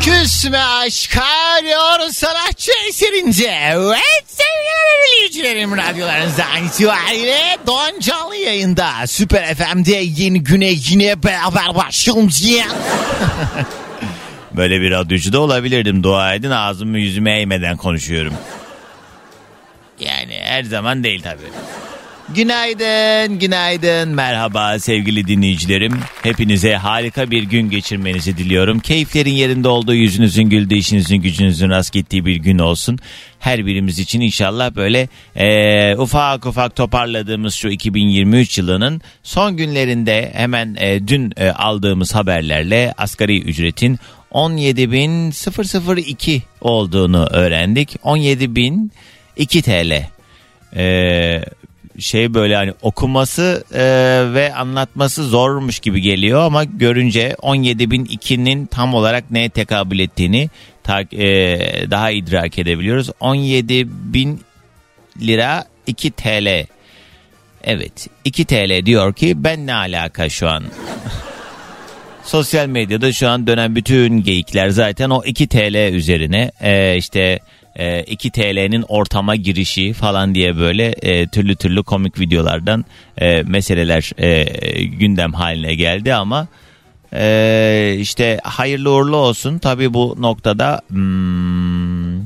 Küsme aşk arıyor sanatçı eserince. Evet sevgili dinleyicilerim radyolarınızdan itibariyle Doğan Canlı yayında Süper FM'de yeni güne yine beraber başlayacağız. Böyle bir radyocu da olabilirdim. Dua edin ağzımı yüzüme eğmeden konuşuyorum. Yani her zaman değil tabii. Günaydın, günaydın, merhaba sevgili dinleyicilerim. Hepinize harika bir gün geçirmenizi diliyorum. Keyiflerin yerinde olduğu, yüzünüzün güldüğü, işinizin gücünüzün rast gittiği bir gün olsun. Her birimiz için inşallah böyle e, ufak ufak toparladığımız şu 2023 yılının son günlerinde hemen e, dün e, aldığımız haberlerle asgari ücretin 17.002 olduğunu öğrendik. 17.002 TL. Ee, şey böyle hani okuması e, ve anlatması zormuş gibi geliyor ama görünce 17.002'nin tam olarak neye tekabül ettiğini ta, e, daha idrak edebiliyoruz. 17.000 lira 2 TL. Evet 2 TL diyor ki ben ne alaka şu an? Sosyal medyada şu an dönen bütün geyikler zaten o 2 TL üzerine e, işte e, 2 TL'nin ortama girişi falan diye böyle e, türlü türlü komik videolardan e, meseleler e, gündem haline geldi ama e, işte hayırlı uğurlu olsun. Tabii bu noktada hmm,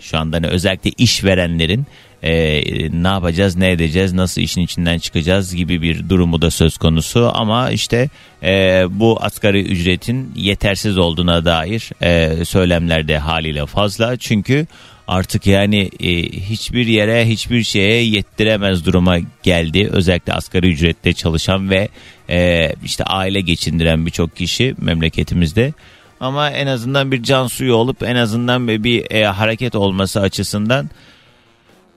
şu anda hani özellikle işverenlerin e, ne yapacağız ne edeceğiz nasıl işin içinden çıkacağız gibi bir durumu da söz konusu. Ama işte e, bu asgari ücretin yetersiz olduğuna dair e, söylemler haliyle fazla. Çünkü artık yani e, hiçbir yere hiçbir şeye yettiremez duruma geldi. Özellikle asgari ücrette çalışan ve e, işte aile geçindiren birçok kişi memleketimizde. Ama en azından bir can suyu olup en azından bir, bir e, hareket olması açısından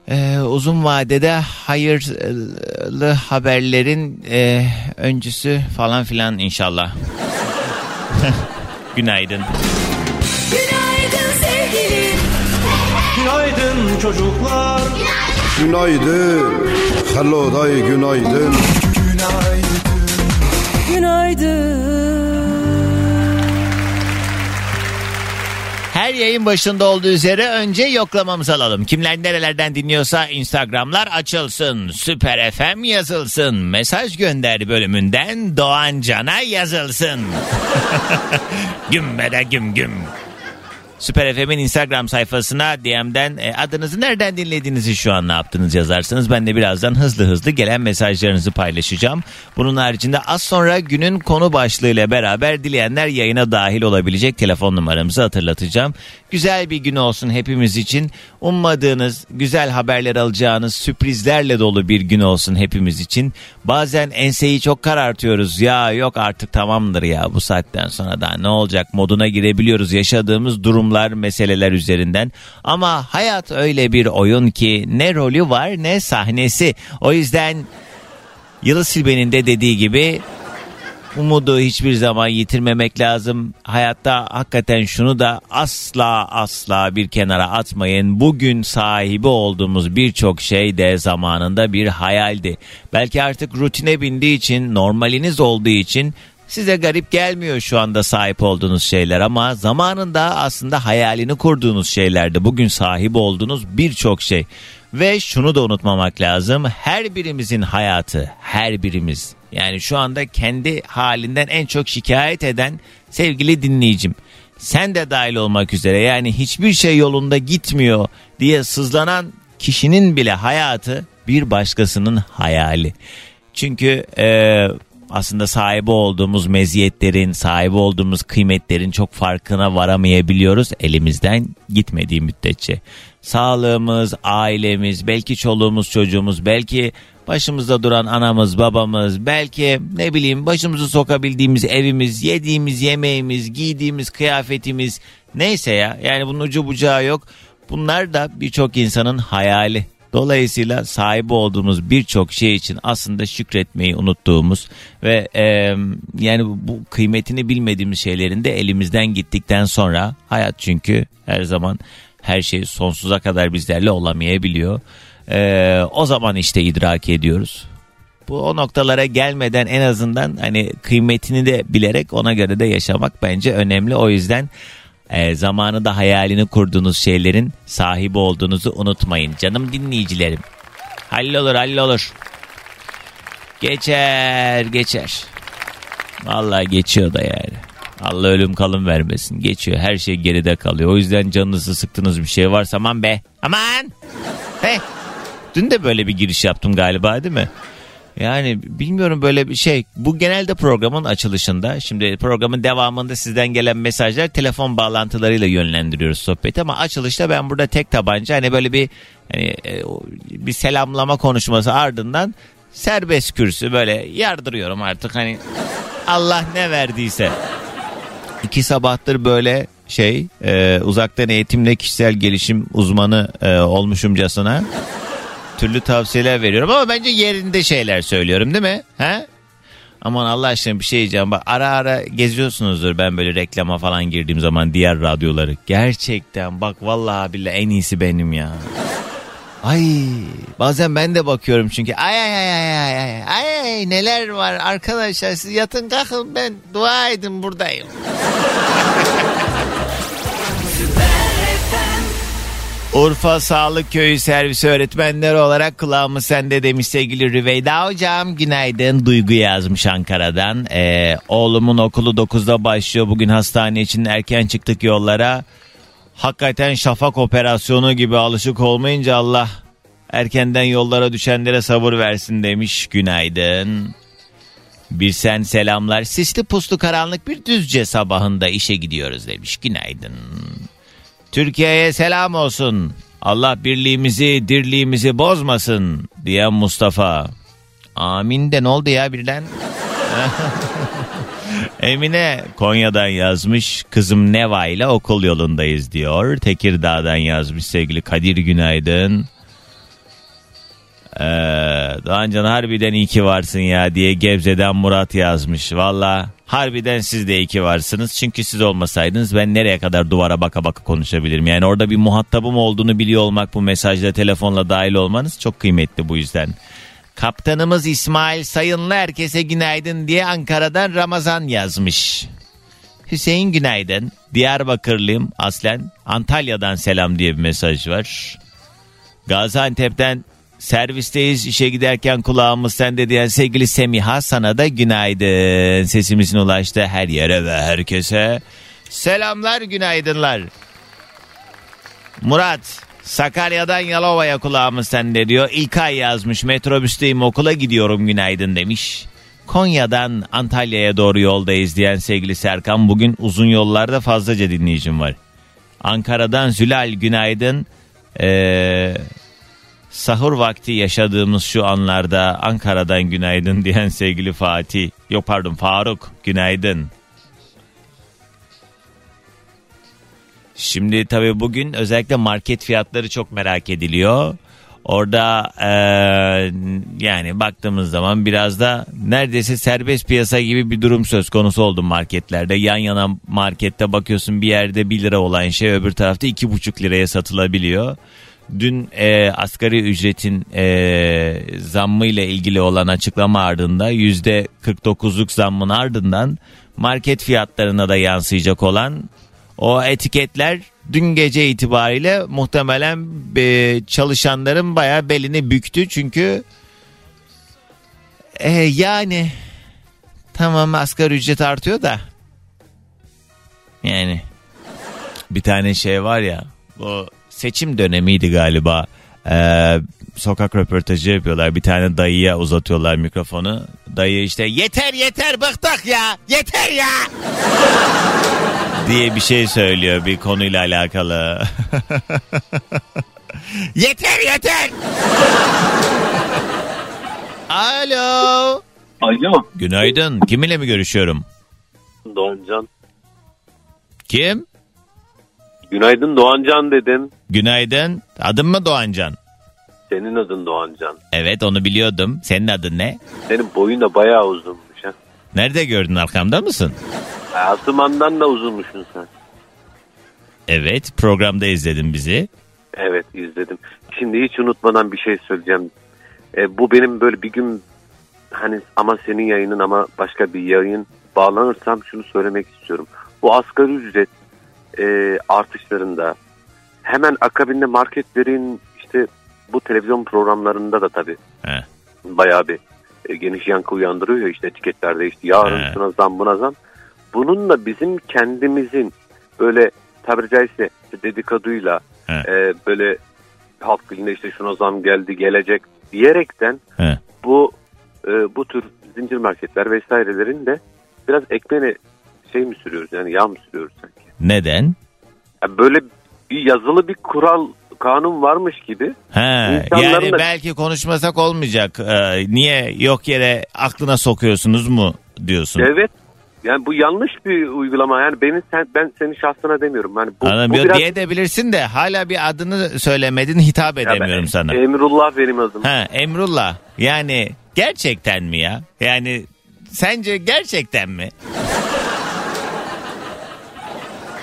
e, uzun vadede hayırlı haberlerin e, öncüsü falan filan inşallah. Günaydın. Günaydın Günaydın çocuklar. Günaydın. Hello day günaydın. Günaydın. Her yayın başında olduğu üzere önce yoklamamızı alalım. Kimler nerelerden dinliyorsa Instagramlar açılsın. Süper FM yazılsın. Mesaj gönder bölümünden Doğan Can'a yazılsın. Gümbede güm güm. Süper FM'in Instagram sayfasına DM'den e, adınızı nereden dinlediğinizi şu an ne yaptınız yazarsınız. Ben de birazdan hızlı hızlı gelen mesajlarınızı paylaşacağım. Bunun haricinde az sonra günün konu başlığıyla beraber dileyenler yayına dahil olabilecek telefon numaramızı hatırlatacağım. Güzel bir gün olsun hepimiz için. Ummadığınız, güzel haberler alacağınız, sürprizlerle dolu bir gün olsun hepimiz için. Bazen enseyi çok karartıyoruz. Ya yok artık tamamdır ya bu saatten sonra daha ne olacak moduna girebiliyoruz yaşadığımız durumlar, meseleler üzerinden. Ama hayat öyle bir oyun ki ne rolü var ne sahnesi. O yüzden Yıldız Silbe'nin de dediği gibi umudu hiçbir zaman yitirmemek lazım. Hayatta hakikaten şunu da asla asla bir kenara atmayın. Bugün sahibi olduğumuz birçok şey de zamanında bir hayaldi. Belki artık rutine bindiği için, normaliniz olduğu için Size garip gelmiyor şu anda sahip olduğunuz şeyler ama zamanında aslında hayalini kurduğunuz şeylerdi. Bugün sahip olduğunuz birçok şey. Ve şunu da unutmamak lazım. Her birimizin hayatı, her birimiz yani şu anda kendi halinden en çok şikayet eden sevgili dinleyicim. Sen de dahil olmak üzere yani hiçbir şey yolunda gitmiyor diye sızlanan kişinin bile hayatı bir başkasının hayali. Çünkü e, aslında sahibi olduğumuz meziyetlerin, sahibi olduğumuz kıymetlerin çok farkına varamayabiliyoruz elimizden gitmediği müddetçe. Sağlığımız, ailemiz, belki çoluğumuz, çocuğumuz, belki başımızda duran anamız, babamız, belki ne bileyim başımızı sokabildiğimiz evimiz, yediğimiz yemeğimiz, giydiğimiz kıyafetimiz neyse ya yani bunun ucu bucağı yok. Bunlar da birçok insanın hayali. Dolayısıyla sahibi olduğumuz birçok şey için aslında şükretmeyi unuttuğumuz ve e, yani bu kıymetini bilmediğimiz şeylerin de elimizden gittikten sonra hayat çünkü her zaman her şey sonsuza kadar bizlerle olamayabiliyor. E, o zaman işte idrak ediyoruz. Bu o noktalara gelmeden en azından hani kıymetini de bilerek ona göre de yaşamak bence önemli. O yüzden e, zamanında hayalini kurduğunuz şeylerin sahibi olduğunuzu unutmayın. Canım dinleyicilerim. Hallolur hallolur. Geçer geçer. Vallahi geçiyor da yani. Allah ölüm kalım vermesin. Geçiyor. Her şey geride kalıyor. O yüzden canınızı sıktığınız bir şey varsa aman be. Aman. Hey. Dün de böyle bir giriş yaptım galiba değil mi? Yani bilmiyorum böyle bir şey. Bu genelde programın açılışında. Şimdi programın devamında sizden gelen mesajlar telefon bağlantılarıyla yönlendiriyoruz sohbeti ama açılışta ben burada tek tabanca hani böyle bir hani e, bir selamlama konuşması ardından serbest kürsü böyle yardırıyorum artık hani Allah ne verdiyse. İki sabahtır böyle şey e, uzaktan eğitimle kişisel gelişim uzmanı e, olmuşumcasına türlü tavsiyeler veriyorum ama bence yerinde şeyler söylüyorum değil mi? He? Aman Allah aşkına bir şey diyeceğim. Bak ara ara geziyorsunuzdur ben böyle reklama falan girdiğim zaman diğer radyoları. Gerçekten bak vallahi billahi en iyisi benim ya. Ay bazen ben de bakıyorum çünkü ay ay ay ay ay ay ay, ay neler var arkadaşlar siz yatın kalkın ben dua edin buradayım. Urfa Sağlık Köyü servisi öğretmenleri olarak kulağımız sende demiş sevgili Rüveyda hocam. Günaydın Duygu yazmış Ankara'dan. Ee, oğlumun okulu 9'da başlıyor. Bugün hastane için erken çıktık yollara. Hakikaten şafak operasyonu gibi alışık olmayınca Allah erkenden yollara düşenlere sabır versin demiş. Günaydın. Bir sen selamlar. Sisli puslu karanlık bir düzce sabahında işe gidiyoruz demiş. Günaydın. Türkiye'ye selam olsun. Allah birliğimizi, dirliğimizi bozmasın diyen Mustafa. Amin de ne oldu ya birden? Emine Konya'dan yazmış. Kızım Neva ile okul yolundayız diyor. Tekirdağ'dan yazmış sevgili Kadir Günaydın. Ee, Doğancan harbiden iyi ki varsın ya diye Gebze'den Murat yazmış. Valla harbiden siz de iyi ki varsınız. Çünkü siz olmasaydınız ben nereye kadar duvara baka baka konuşabilirim. Yani orada bir muhatabım olduğunu biliyor olmak bu mesajda telefonla dahil olmanız çok kıymetli bu yüzden. Kaptanımız İsmail Sayınlı herkese günaydın diye Ankara'dan Ramazan yazmış. Hüseyin günaydın. Diyarbakırlıyım aslen. Antalya'dan selam diye bir mesaj var. Gaziantep'ten servisteyiz işe giderken kulağımız sende diyen sevgili Semiha sana da günaydın. Sesimizin ulaştı her yere ve herkese. Selamlar günaydınlar. Murat Sakarya'dan Yalova'ya kulağımız sende diyor. İlkay yazmış metrobüsteyim okula gidiyorum günaydın demiş. Konya'dan Antalya'ya doğru yoldayız diyen sevgili Serkan bugün uzun yollarda fazlaca dinleyicim var. Ankara'dan Zülal günaydın. Ee, sahur vakti yaşadığımız şu anlarda Ankara'dan günaydın diyen sevgili Fatih. Yok pardon Faruk günaydın. Şimdi tabii bugün özellikle market fiyatları çok merak ediliyor. Orada eee, yani baktığımız zaman biraz da neredeyse serbest piyasa gibi bir durum söz konusu oldu marketlerde. Yan yana markette bakıyorsun bir yerde 1 lira olan şey öbür tarafta 2,5 liraya satılabiliyor. Dün eee, asgari ücretin eee zammı ile ilgili olan açıklama ardında %49'luk zammın ardından market fiyatlarına da yansıyacak olan o etiketler dün gece itibariyle muhtemelen e, çalışanların bayağı belini büktü. Çünkü e, yani tamam asgari ücret artıyor da. Yani bir tane şey var ya bu seçim dönemiydi galiba Ee, sokak röportajı yapıyorlar bir tane dayıya uzatıyorlar mikrofonu dayı işte yeter yeter bıktık ya yeter ya diye bir şey söylüyor bir konuyla alakalı. yeter yeter. Alo. Alo. Günaydın. Kiminle mi görüşüyorum? Doğancan. Kim? Günaydın Doğancan dedin. Günaydın. Adın mı Doğancan? Senin adın Doğancan. Evet onu biliyordum. Senin adın ne? Senin boyun da bayağı uzunmuş ha. Nerede gördün arkamda mısın? Asımandan da uzunmuşsun sen. Evet programda izledin bizi. Evet izledim. Şimdi hiç unutmadan bir şey söyleyeceğim. E, bu benim böyle bir gün hani ama senin yayının ama başka bir yayın bağlanırsam şunu söylemek istiyorum. Bu asgari ücret e, artışlarında hemen akabinde marketlerin işte bu televizyon programlarında da tabii He. bayağı bir e, geniş yankı uyandırıyor ya işte etiketlerde işte yarın He. şuna zam buna zam. Bununla bizim kendimizin böyle tabiri caizse dedikaduyla He. e, böyle halk dilinde işte şuna zam geldi gelecek diyerekten He. bu e, bu tür zincir marketler vesairelerin de biraz ekmeğine şey mi sürüyoruz yani yağ mı sürüyoruz sanki? Neden? Yani böyle yazılı bir kural kanun varmış gibi İnsanların yani da- belki konuşmasak olmayacak. Ee, niye yok yere aklına sokuyorsunuz mu diyorsun? Evet. Yani bu yanlış bir uygulama. Yani benim sen ben senin şahsına demiyorum. Yani bu, Anladım. bu biraz Diye de bilirsin de hala bir adını söylemedin hitap ben- edemiyorum sana. Emrullah benim adım. Ha Emrullah yani gerçekten mi ya? Yani sence gerçekten mi?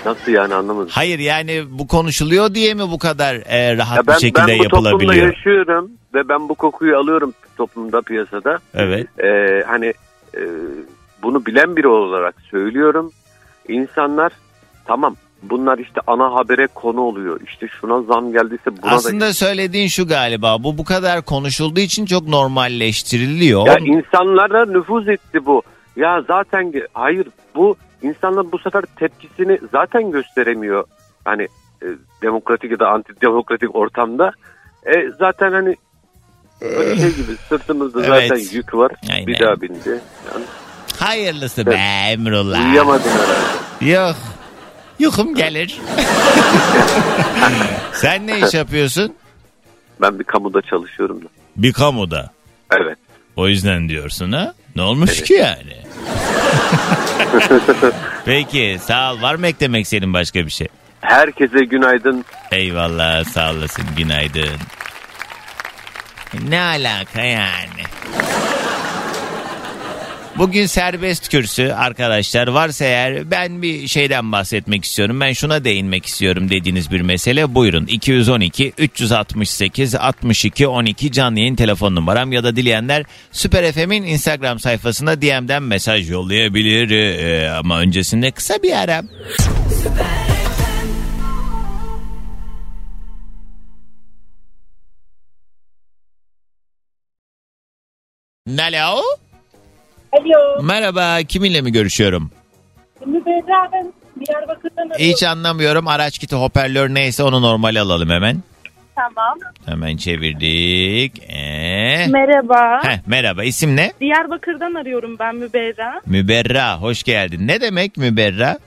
Nasıl yani anlamadım. Hayır yani bu konuşuluyor diye mi bu kadar e, rahat Ya ben, bir şekilde ben bu toplumda yapılabiliyor? yaşıyorum ve ben bu kokuyu alıyorum toplumda piyasada. Evet. Ee, hani e, bunu bilen biri olarak söylüyorum. İnsanlar tamam bunlar işte ana habere konu oluyor. İşte şuna zam geldiyse buna da Aslında söylediğin şu galiba bu bu kadar konuşulduğu için çok normalleştiriliyor. Ya insanlara nüfuz etti bu. Ya zaten hayır bu insanlar bu sefer tepkisini zaten gösteremiyor. Hani e, demokratik ya da antidemokratik ortamda. E, zaten hani böyle şey gibi sırtımızda Evet. zaten yük var. Aynen. Bir daha bindi. Yani Hayırlısı be Emrullah. uyuyamadın herhalde. Yok. Yukum gelir. Sen ne iş yapıyorsun? Ben bir kamuda çalışıyorum da. Bir kamuda. Evet. O yüzden diyorsun ha? Ne olmuş ki yani? Peki sağ ol. Var mı eklemek senin başka bir şey? Herkese günaydın. Eyvallah sağ olasın günaydın. Ne alaka yani? Bugün serbest kürsü arkadaşlar varsa eğer ben bir şeyden bahsetmek istiyorum. Ben şuna değinmek istiyorum dediğiniz bir mesele buyurun. 212 368 62 12 canlı yayın telefon numaram ya da dileyenler Süper FM'in Instagram sayfasına DM'den mesaj yollayabilir. Ee, ama öncesinde kısa bir ara. Alo. Alo. Merhaba kiminle mi görüşüyorum? Mübedra ben Diyarbakır'dan arıyorum. Hiç anlamıyorum. Araç kiti hoparlör neyse onu normal alalım hemen. Tamam. Hemen çevirdik. Ee. Merhaba. Heh, merhaba isim ne? Diyarbakır'dan arıyorum ben Müberra. Müberra hoş geldin. Ne demek müberra?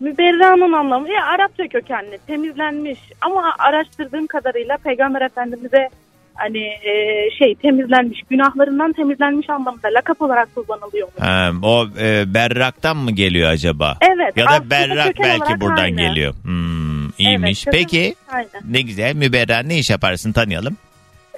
Müberra'nın anlamı ya Arapça kökenli, temizlenmiş. Ama araştırdığım kadarıyla Peygamber Efendimiz'e hani e, şey temizlenmiş, günahlarından temizlenmiş anlamında lakap olarak kullanılıyormuş. Ha, o e, berraktan mı geliyor acaba? Evet, Ya da berrak belki buradan aynı. geliyor. Hmm, iyiymiş. Evet, Peki Aynen. ne güzel müberra ne iş yaparsın tanıyalım.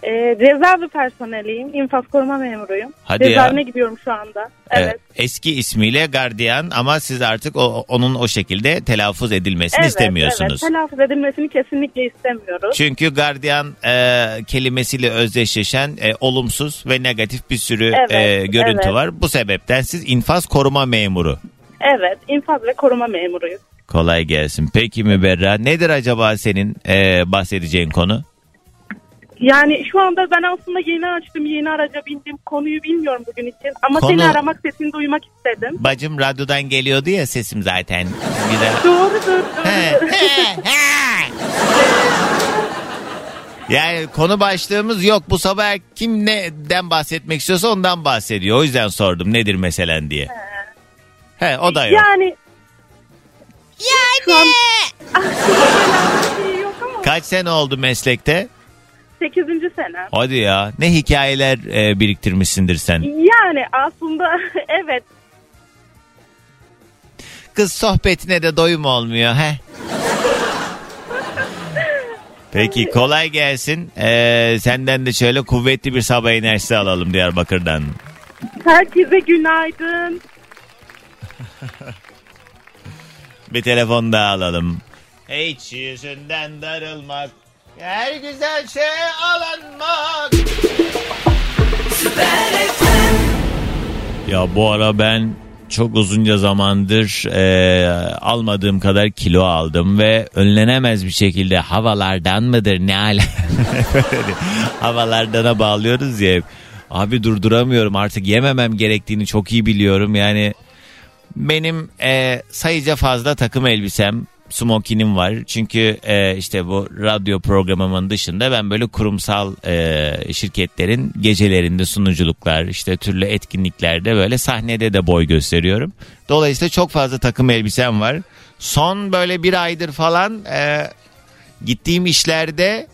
E, rezervi personeliyim, infaz koruma memuruyum. Hadi ya. Rezervine gidiyorum şu anda. Evet. Ee, eski ismiyle gardiyan ama siz artık o, onun o şekilde telaffuz edilmesini evet, istemiyorsunuz. Evet, telaffuz edilmesini kesinlikle istemiyoruz. Çünkü gardiyan e, kelimesiyle özdeşleşen e, olumsuz ve negatif bir sürü Evet, e, görüntü evet. var. Bu sebepten siz infaz koruma memuru. Evet, infaz ve koruma memuruyuz. Kolay gelsin. Peki Müberra nedir acaba senin e, bahsedeceğin konu? Yani şu anda ben aslında yeni açtım, yeni araca bindim. Konuyu bilmiyorum bugün için. Ama Konu- seni aramak, sesini duymak istedim. Bacım radyodan geliyordu ya sesim zaten. Güzel. Doğrudur, He, doğrudur. he, he. Yani konu başlığımız yok. Bu sabah kim neden bahsetmek istiyorsa ondan bahsediyor. O yüzden sordum nedir meselen diye. He o da yok. yani... Yani... Aklıma gelen bir şey yok ama Kaç sene oldu meslekte? 8. sene. Hadi ya. Ne hikayeler e, biriktirmişsindir sen. Yani aslında evet Kız sohbetine de doyum olmuyor he. Peki kolay gelsin. Ee, senden de şöyle kuvvetli bir sabah enerjisi alalım Diyarbakır'dan. Herkese günaydın. Bir telefon daha alalım. Hiç yüzünden darılmak. Her güzel şey alınmak. Ya bu ara ben çok uzunca zamandır e, almadığım kadar kilo aldım ve önlenemez bir şekilde havalardan mıdır ne ala havalardana bağlıyoruz ya hep. Abi durduramıyorum artık yememem gerektiğini çok iyi biliyorum yani benim e, sayıca fazla takım elbisem smokinim var. Çünkü e, işte bu radyo programımın dışında ben böyle kurumsal e, şirketlerin gecelerinde sunuculuklar işte türlü etkinliklerde böyle sahnede de boy gösteriyorum. Dolayısıyla çok fazla takım elbisem var. Son böyle bir aydır falan e, gittiğim işlerde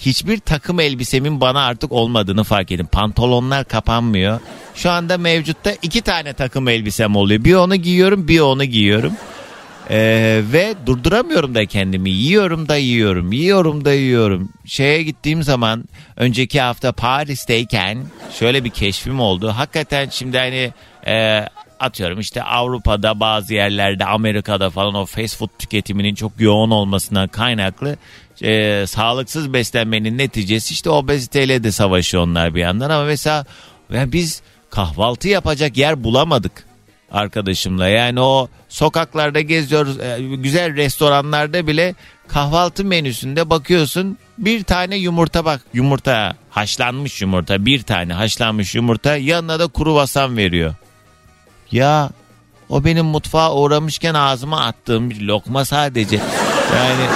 hiçbir takım elbisemin bana artık olmadığını fark ettim. Pantolonlar kapanmıyor. Şu anda mevcutta iki tane takım elbisem oluyor. Bir onu giyiyorum bir onu giyiyorum. Ee, ve durduramıyorum da kendimi. Yiyorum da yiyorum. Yiyorum da yiyorum. Şeye gittiğim zaman önceki hafta Paris'teyken şöyle bir keşfim oldu. Hakikaten şimdi hani e, atıyorum işte Avrupa'da bazı yerlerde Amerika'da falan o fast food tüketiminin çok yoğun olmasına kaynaklı e, sağlıksız beslenmenin neticesi işte obeziteyle de savaşıyor onlar bir yandan ama mesela yani biz kahvaltı yapacak yer bulamadık arkadaşımla. Yani o sokaklarda geziyoruz e, güzel restoranlarda bile kahvaltı menüsünde bakıyorsun bir tane yumurta bak yumurta haşlanmış yumurta bir tane haşlanmış yumurta yanına da kuru vasam veriyor. Ya o benim mutfağa uğramışken ağzıma attığım bir lokma sadece. Yani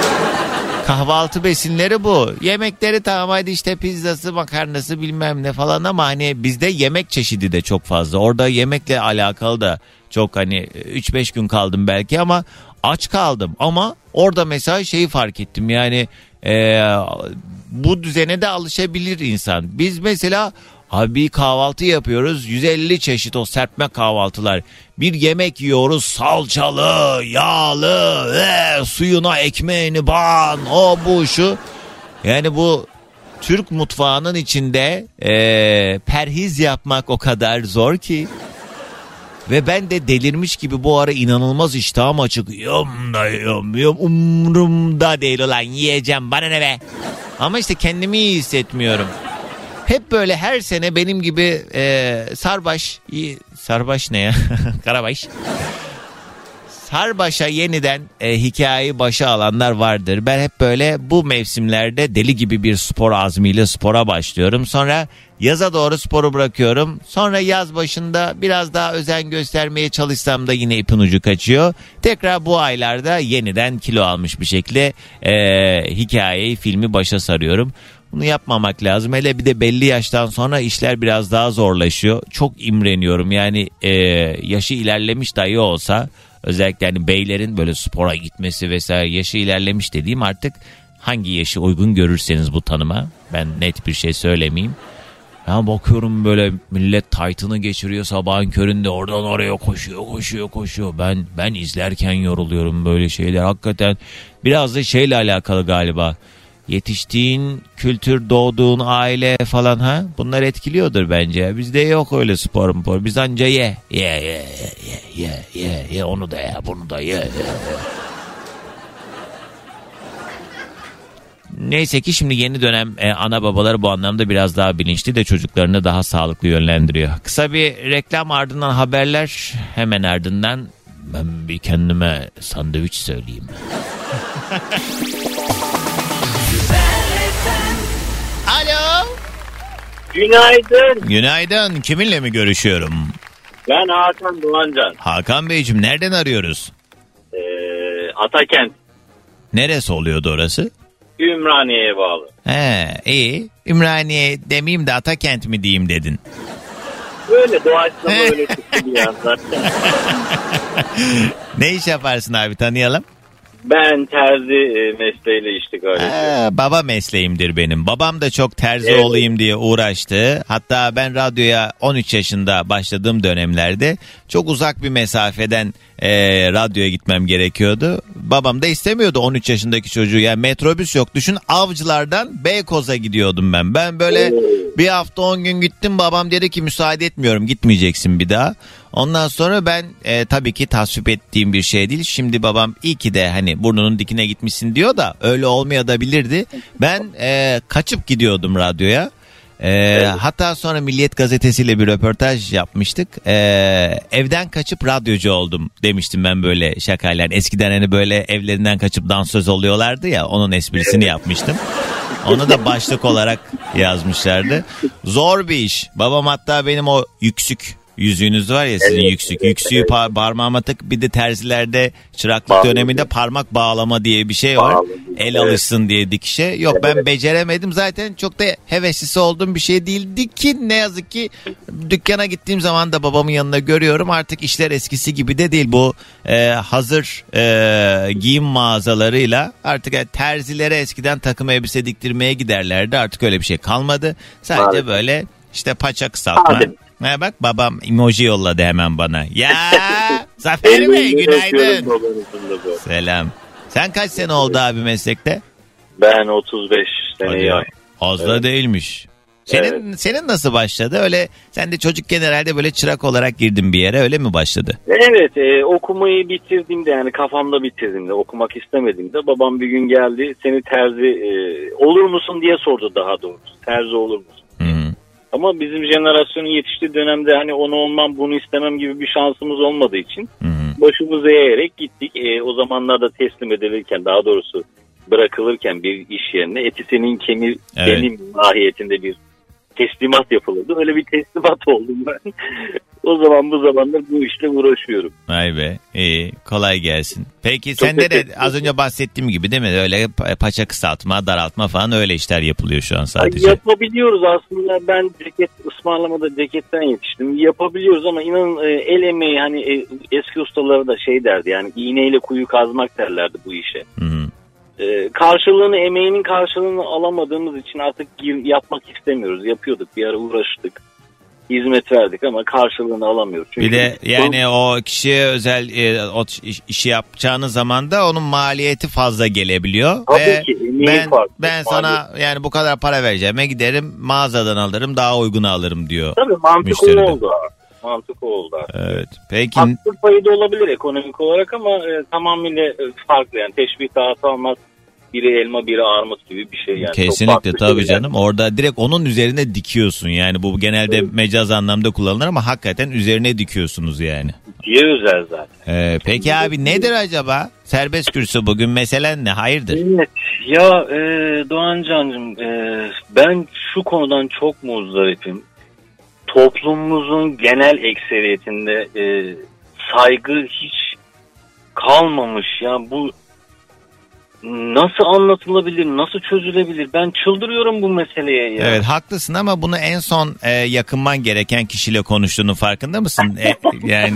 kahvaltı besinleri bu. Yemekleri tamam hadi işte pizzası makarnası bilmem ne falan ama hani bizde yemek çeşidi de çok fazla. Orada yemekle alakalı da çok hani 3-5 gün kaldım belki ama aç kaldım. Ama orada mesela şeyi fark ettim yani e, bu düzene de alışabilir insan. Biz mesela Abi bir kahvaltı yapıyoruz 150 çeşit o serpme kahvaltılar. Bir yemek yiyoruz salçalı, yağlı, ee, suyuna ekmeğini ban, o bu şu. Yani bu Türk mutfağının içinde ee, perhiz yapmak o kadar zor ki. Ve ben de delirmiş gibi bu ara inanılmaz iştahım açık. Yum da yum yum umurumda değil ulan yiyeceğim bana ne be. Ama işte kendimi iyi hissetmiyorum. Hep böyle her sene benim gibi e, sarbaş, sarbaş ne ya? Karabaş. Sarbaş'a yeniden e, hikayeyi başa alanlar vardır. Ben hep böyle bu mevsimlerde deli gibi bir spor azmiyle spora başlıyorum. Sonra yaza doğru sporu bırakıyorum. Sonra yaz başında biraz daha özen göstermeye çalışsam da yine ipin ucu kaçıyor. Tekrar bu aylarda yeniden kilo almış bir şekilde e, hikayeyi, filmi başa sarıyorum. Bunu yapmamak lazım. Hele bir de belli yaştan sonra işler biraz daha zorlaşıyor. Çok imreniyorum. Yani e, yaşı ilerlemiş dahi olsa özellikle hani beylerin böyle spora gitmesi vesaire yaşı ilerlemiş dediğim artık hangi yaşı uygun görürseniz bu tanıma. Ben net bir şey söylemeyeyim. Ya bakıyorum böyle millet taytını geçiriyor sabahın köründe oradan oraya koşuyor koşuyor koşuyor. Ben ben izlerken yoruluyorum böyle şeyler. Hakikaten biraz da şeyle alakalı galiba yetiştiğin kültür, doğduğun aile falan ha bunlar etkiliyordur bence. Bizde yok öyle spor spor. Biz anca ye, ye, ye, ye, ye, ye, ye, onu da ye, bunu da ye. ye. Neyse ki şimdi yeni dönem e, ana babaları bu anlamda biraz daha bilinçli de çocuklarını daha sağlıklı yönlendiriyor. Kısa bir reklam ardından haberler hemen ardından ben bir kendime sandviç söyleyeyim. Alo. Günaydın. Günaydın. Kiminle mi görüşüyorum? Ben Hakan Doğancan. Hakan Beyciğim nereden arıyoruz? Ee, Atakent. Neresi oluyordu orası? Ümraniye'ye bağlı. He iyi. Ümraniye demeyeyim de Atakent mi diyeyim dedin. Böyle doğaçlama öyle çıktı bir anda. Ne iş yaparsın abi tanıyalım? Ben terzi e, mesleğiyle iştigal ediyorum. Baba mesleğimdir benim. Babam da çok terzi Evet. olayım diye uğraştı. Hatta ben radyoya 13 yaşında başladığım dönemlerde çok uzak bir mesafeden e, radyoya gitmem gerekiyordu. Babam da istemiyordu 13 yaşındaki çocuğu. Yani metrobüs yok. Düşün avcılardan Beykoz'a gidiyordum ben. Ben böyle bir hafta 10 gün gittim. Babam dedi ki müsaade etmiyorum gitmeyeceksin bir daha. Ondan sonra ben e, tabii ki tasvip ettiğim bir şey değil. Şimdi babam iyi ki de hani burnunun dikine gitmişsin diyor da öyle olmayabilirdi. Ben e, kaçıp gidiyordum radyoya. E, Hatta sonra Milliyet gazetesiyle bir röportaj yapmıştık. E, evden kaçıp radyocu oldum demiştim ben böyle şakayla. Yani Eskiden hani böyle evlerinden kaçıp dansöz oluyorlardı ya onun esprisini yapmıştım. Onu da başlık olarak yazmışlardı. Zor bir iş. Babam hatta benim o yüksük yüzüğünüz var ya sizin yüksük. Yüksüğü pa- parmağıma tık bir de terzilerde çıraklık Bağlama. döneminde parmak bağlama diye bir şey var. Bağlama. El Evet. alışsın diye dikişe. Yok ben beceremedim zaten çok da heveslisi olduğum bir şey değildi ki ne yazık ki dükkana gittiğim zaman da babamın yanında görüyorum artık işler eskisi gibi de değil bu e, hazır e, giyim mağazalarıyla artık yani terzilere eskiden takım elbise diktirmeye giderlerdi artık öyle bir şey kalmadı sadece Maalesef. böyle işte paça kısaltma. Maalesef. Ha bak babam emoji yolladı hemen bana. Ya Zafer Bey günaydın. da. Selam. Sen kaç sene oldu abi meslekte? Ben 35 seneyi Hadi. Fazla değilmiş. Senin senin nasıl başladı? Öyle sen de çocukken herhalde böyle çırak olarak girdin bir yere öyle mi başladı? Evet e, okumayı bitirdiğimde yani kafamda bitirdiğimde okumak istemediğimde babam bir gün geldi seni terzi e, olur musun diye sordu daha doğrusu terzi olur musun? Ama bizim jenerasyonun yetiştiği dönemde hani onu olmam bunu istemem gibi bir şansımız olmadığı için Hı hı. başımızı eğerek gittik. E, o zamanlarda teslim edilirken daha doğrusu bırakılırken bir iş yerine eti senin kemir Evet. benim mahiyetinde bir teslimat yapılırdı. Öyle bir teslimat oldum ben. o zaman bu zamanlar bu işle uğraşıyorum. Vay be iyi kolay gelsin. Peki sende de az önce bahsettiğim gibi değil mi? Öyle pa- paça kısaltma daraltma falan öyle işler yapılıyor şu an Ay, sadece. Yapabiliyoruz aslında ben ceket ısmarlamada ceketten yetiştim. Yapabiliyoruz ama inanın e, el emeği hani e, eski ustaları da şey derdi yani iğneyle kuyu kazmak derlerdi bu işe. Hı hı. E, karşılığını emeğinin karşılığını alamadığımız için artık gir- yapmak istemiyoruz. Yapıyorduk bir ara uğraştık. Hizmet verdik ama karşılığını alamıyoruz. Çünkü Bir de yani o kişiye özel e, o iş- işi yapacağınız zaman da onun maliyeti fazla gelebiliyor. Tabii Ve ki, ben farklı, ben sana yani bu kadar para vereceğime giderim mağazadan alırım daha uygunu alırım diyor. Tabii mantık Müşteride. o oldu. abi. Mantık oldu. Evet. Peki Haksız payı da olabilir ekonomik olarak ama e, tamamıyla farklı yani teşbih dağıtı almaz. Biri elma biri armut gibi bir şey yani. Kesinlikle tabii canım. Orada direkt onun üzerine dikiyorsun. Yani bu genelde mecaz anlamda kullanılır ama hakikaten üzerine dikiyorsunuz yani. Diye özel zaten. Ee, peki abi nedir acaba? Serbest kürsü bugün meselen ne? Hayırdır? Evet ya e, Doğan Can'cığım e, ben şu konudan çok muzdaripim. Toplumumuzun genel ekseriyetinde e, saygı hiç kalmamış ya bu nasıl anlatılabilir nasıl çözülebilir ben çıldırıyorum bu meseleye ya. Evet haklısın ama bunu en son e, yakınman gereken kişiyle konuştuğunun farkında mısın? E, yani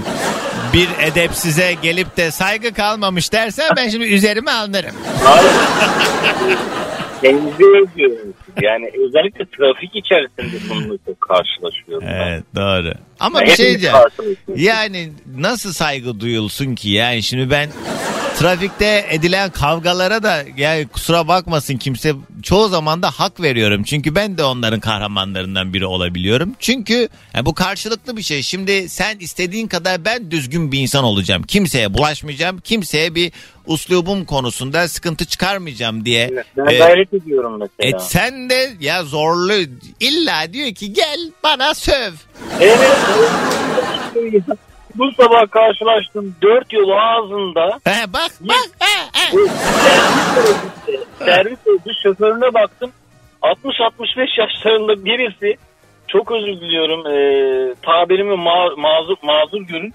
bir edepsize gelip de saygı kalmamış dersen ben şimdi üzerime alınırım. Tenzih ediyorum. Yani özellikle trafik içerisinde bununla çok karşılaşıyorum. ben. Evet doğru. Ama Yani bir şey diyeceğim. Yani nasıl saygı duyulsun ki? Yani şimdi ben trafikte edilen kavgalara da yani kusura bakmasın kimse çoğu zaman da hak veriyorum. Çünkü ben de onların kahramanlarından biri olabiliyorum. Çünkü yani bu karşılıklı bir şey. Şimdi sen istediğin kadar ben düzgün bir insan olacağım. Kimseye bulaşmayacağım. Kimseye bir uslubum konusunda sıkıntı çıkarmayacağım diye. Ben e, gayret ediyorum mesela. et sen de ya zorlu illa diyor ki gel bana söv. Evet. Bu sabah karşılaştım dört yol ağzında He, bak bak. He, he. servis servisi şoförüne baktım. 60-65 yaşlarında birisi çok özür diliyorum e, tabirimi ma- mazur, mazur görün.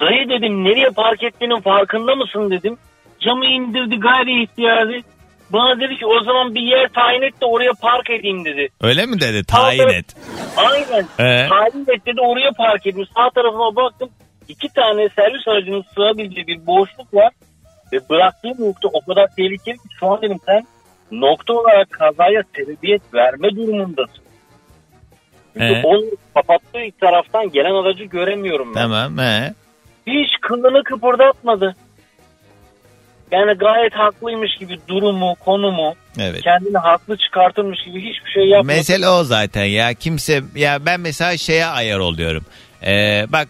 Dayı dedim nereye park ettiğinin farkında mısın dedim. Camı indirdi gayri ihtiyari. Bana dedi ki o zaman bir yer tayin et de oraya park edeyim dedi. Öyle mi dedi? Tayin et. Aynen. Ee? Tayin et dedi oraya park etmiş. Sağ tarafıma baktım. iki tane servis aracının sığabileceği bir boşluk var. Ve bıraktığım nokta o kadar tehlikeli ki şu an dedim sen nokta olarak kazaya sebebiyet verme durumundasın. Çünkü Ee? o kapattığı taraftan gelen aracı göremiyorum ben. Tamam. He. Hiç kılını kıpırdatmadı. Yani gayet haklıymış gibi durumu, konumu, Evet. kendini haklı çıkartırmış gibi hiçbir şey yapmadı. Mesele o zaten ya kimse ya ben mesela şeye ayar oluyorum. Ee, bak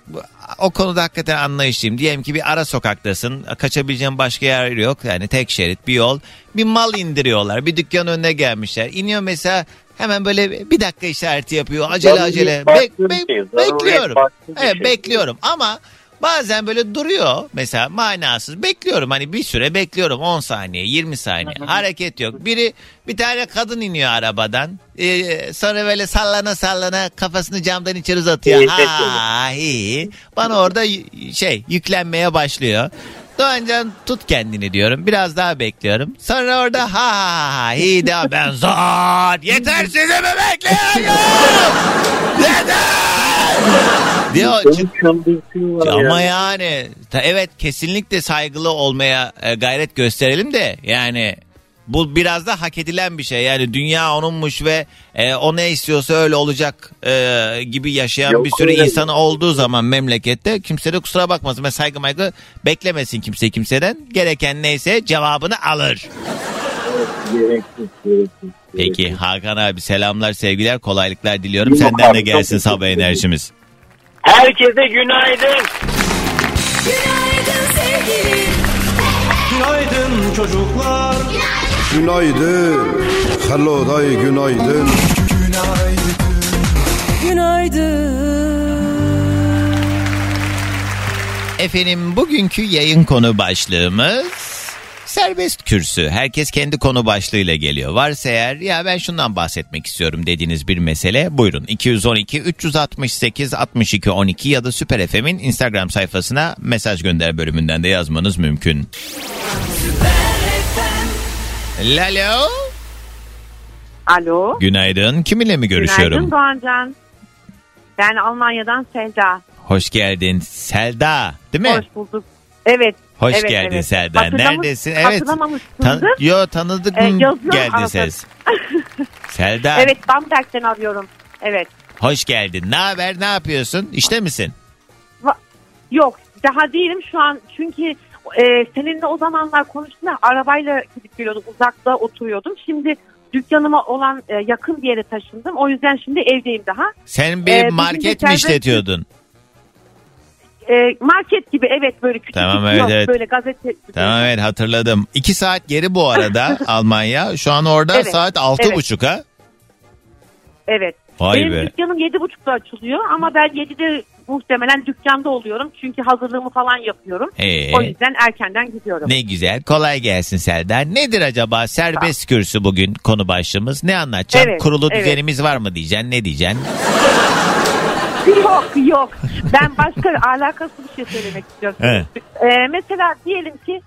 o konuda hakikaten anlayışlıyım. Diyelim ki bir ara sokaktasın. Kaçabileceğin başka yer yok. Yani tek şerit bir yol. Bir mal indiriyorlar. Bir dükkan önüne gelmişler. İniyor mesela hemen böyle bir dakika işareti yapıyor. Acele acele. Bek- bek- şey, bekliyorum. Evet şey. bekliyorum ama Bazen böyle duruyor mesela manasız bekliyorum hani bir süre bekliyorum 10 saniye 20 saniye hareket yok. Biri bir tane kadın iniyor arabadan Ee, sonra böyle sallana sallana kafasını camdan içeri uzatıyor. Ha iyi. Bana orada şey yüklenmeye başlıyor. Doğancan tut kendini diyorum. Biraz daha bekliyorum. Sonra orada ha ha ha iyi de ben zor. Yeter sizi mi bekliyorum? Yeter. Diyor Beni çıldırtıyorlar ya. ama yani ta- evet kesinlikle saygılı olmaya e, gayret gösterelim de yani bu biraz da hak edilen bir şey. Yani dünya onunmuş ve e, o ne istiyorsa öyle olacak e, gibi yaşayan Yok, bir sürü öyle. insan olduğu zaman memlekette kimse de kusura bakmasın ve saygı maygı beklemesin kimse kimseden. Gereken neyse cevabını alır. Gereksiz, gereksiz. Peki Hakan abi selamlar sevgiler kolaylıklar diliyorum. Yok Senden abi, de gelsin sabah enerjimiz. Herkese günaydın. Günaydın sevgilim. Günaydın çocuklar Günaydın. Hello day günaydın. Efendim bugünkü yayın konu başlığımız serbest kürsü. Herkes kendi konu başlığıyla geliyor. Varsa eğer ya ben şundan bahsetmek istiyorum dediğiniz bir mesele buyurun. 212 368 62 12 ya da Süper FM'in Instagram sayfasına mesaj gönder bölümünden de yazmanız mümkün. Lalo. Alo. Günaydın. Kiminle mi görüşüyorum? Günaydın Doğancan. Ben Almanya'dan Selda. Hoş geldin. Selda değil mi? Hoş bulduk. Evet. Hoş evet, geldin evet. Selda. Neredesin? Evet. Tan- Yo tanıdık Ee, yazıyorum geldi arada. ses. Selda Evet Bamberg'den arıyorum. Evet. hoş geldin. Ne haber? Ne yapıyorsun? İşte misin? Va- Yok daha değilim şu an çünkü e, seninle o zamanlar konuştuğumda arabayla gidip geliyordum uzakta oturuyordum. Şimdi dükkanıma olan e, yakın bir yere taşındım. O yüzden şimdi evdeyim daha. Sen bir Ee, market mi işletiyordun? E, market gibi evet böyle küçük Tamam, bir evet, kiosk, evet. böyle gazete. Tamam evet hatırladım. İki saat geri bu arada Almanya. Şu an orada Evet, saat altı evet. buçuk ha? Evet. Vay Benim be. dükkanım yedi buçukta açılıyor ama ben yedide muhtemelen dükkanda oluyorum. Çünkü hazırlığımı falan yapıyorum. Ee, O yüzden erkenden gidiyorum. ne güzel. Kolay gelsin Selda. Nedir acaba serbest kürsü bugün konu başlığımız? Ne anlatacaksın? Evet, Kurulu evet. düzenimiz var mı diyeceksin? Ne diyeceksin? Yok yok. Ben başka alakası bir şey söylemek istiyorum. Evet. Ee, mesela diyelim ki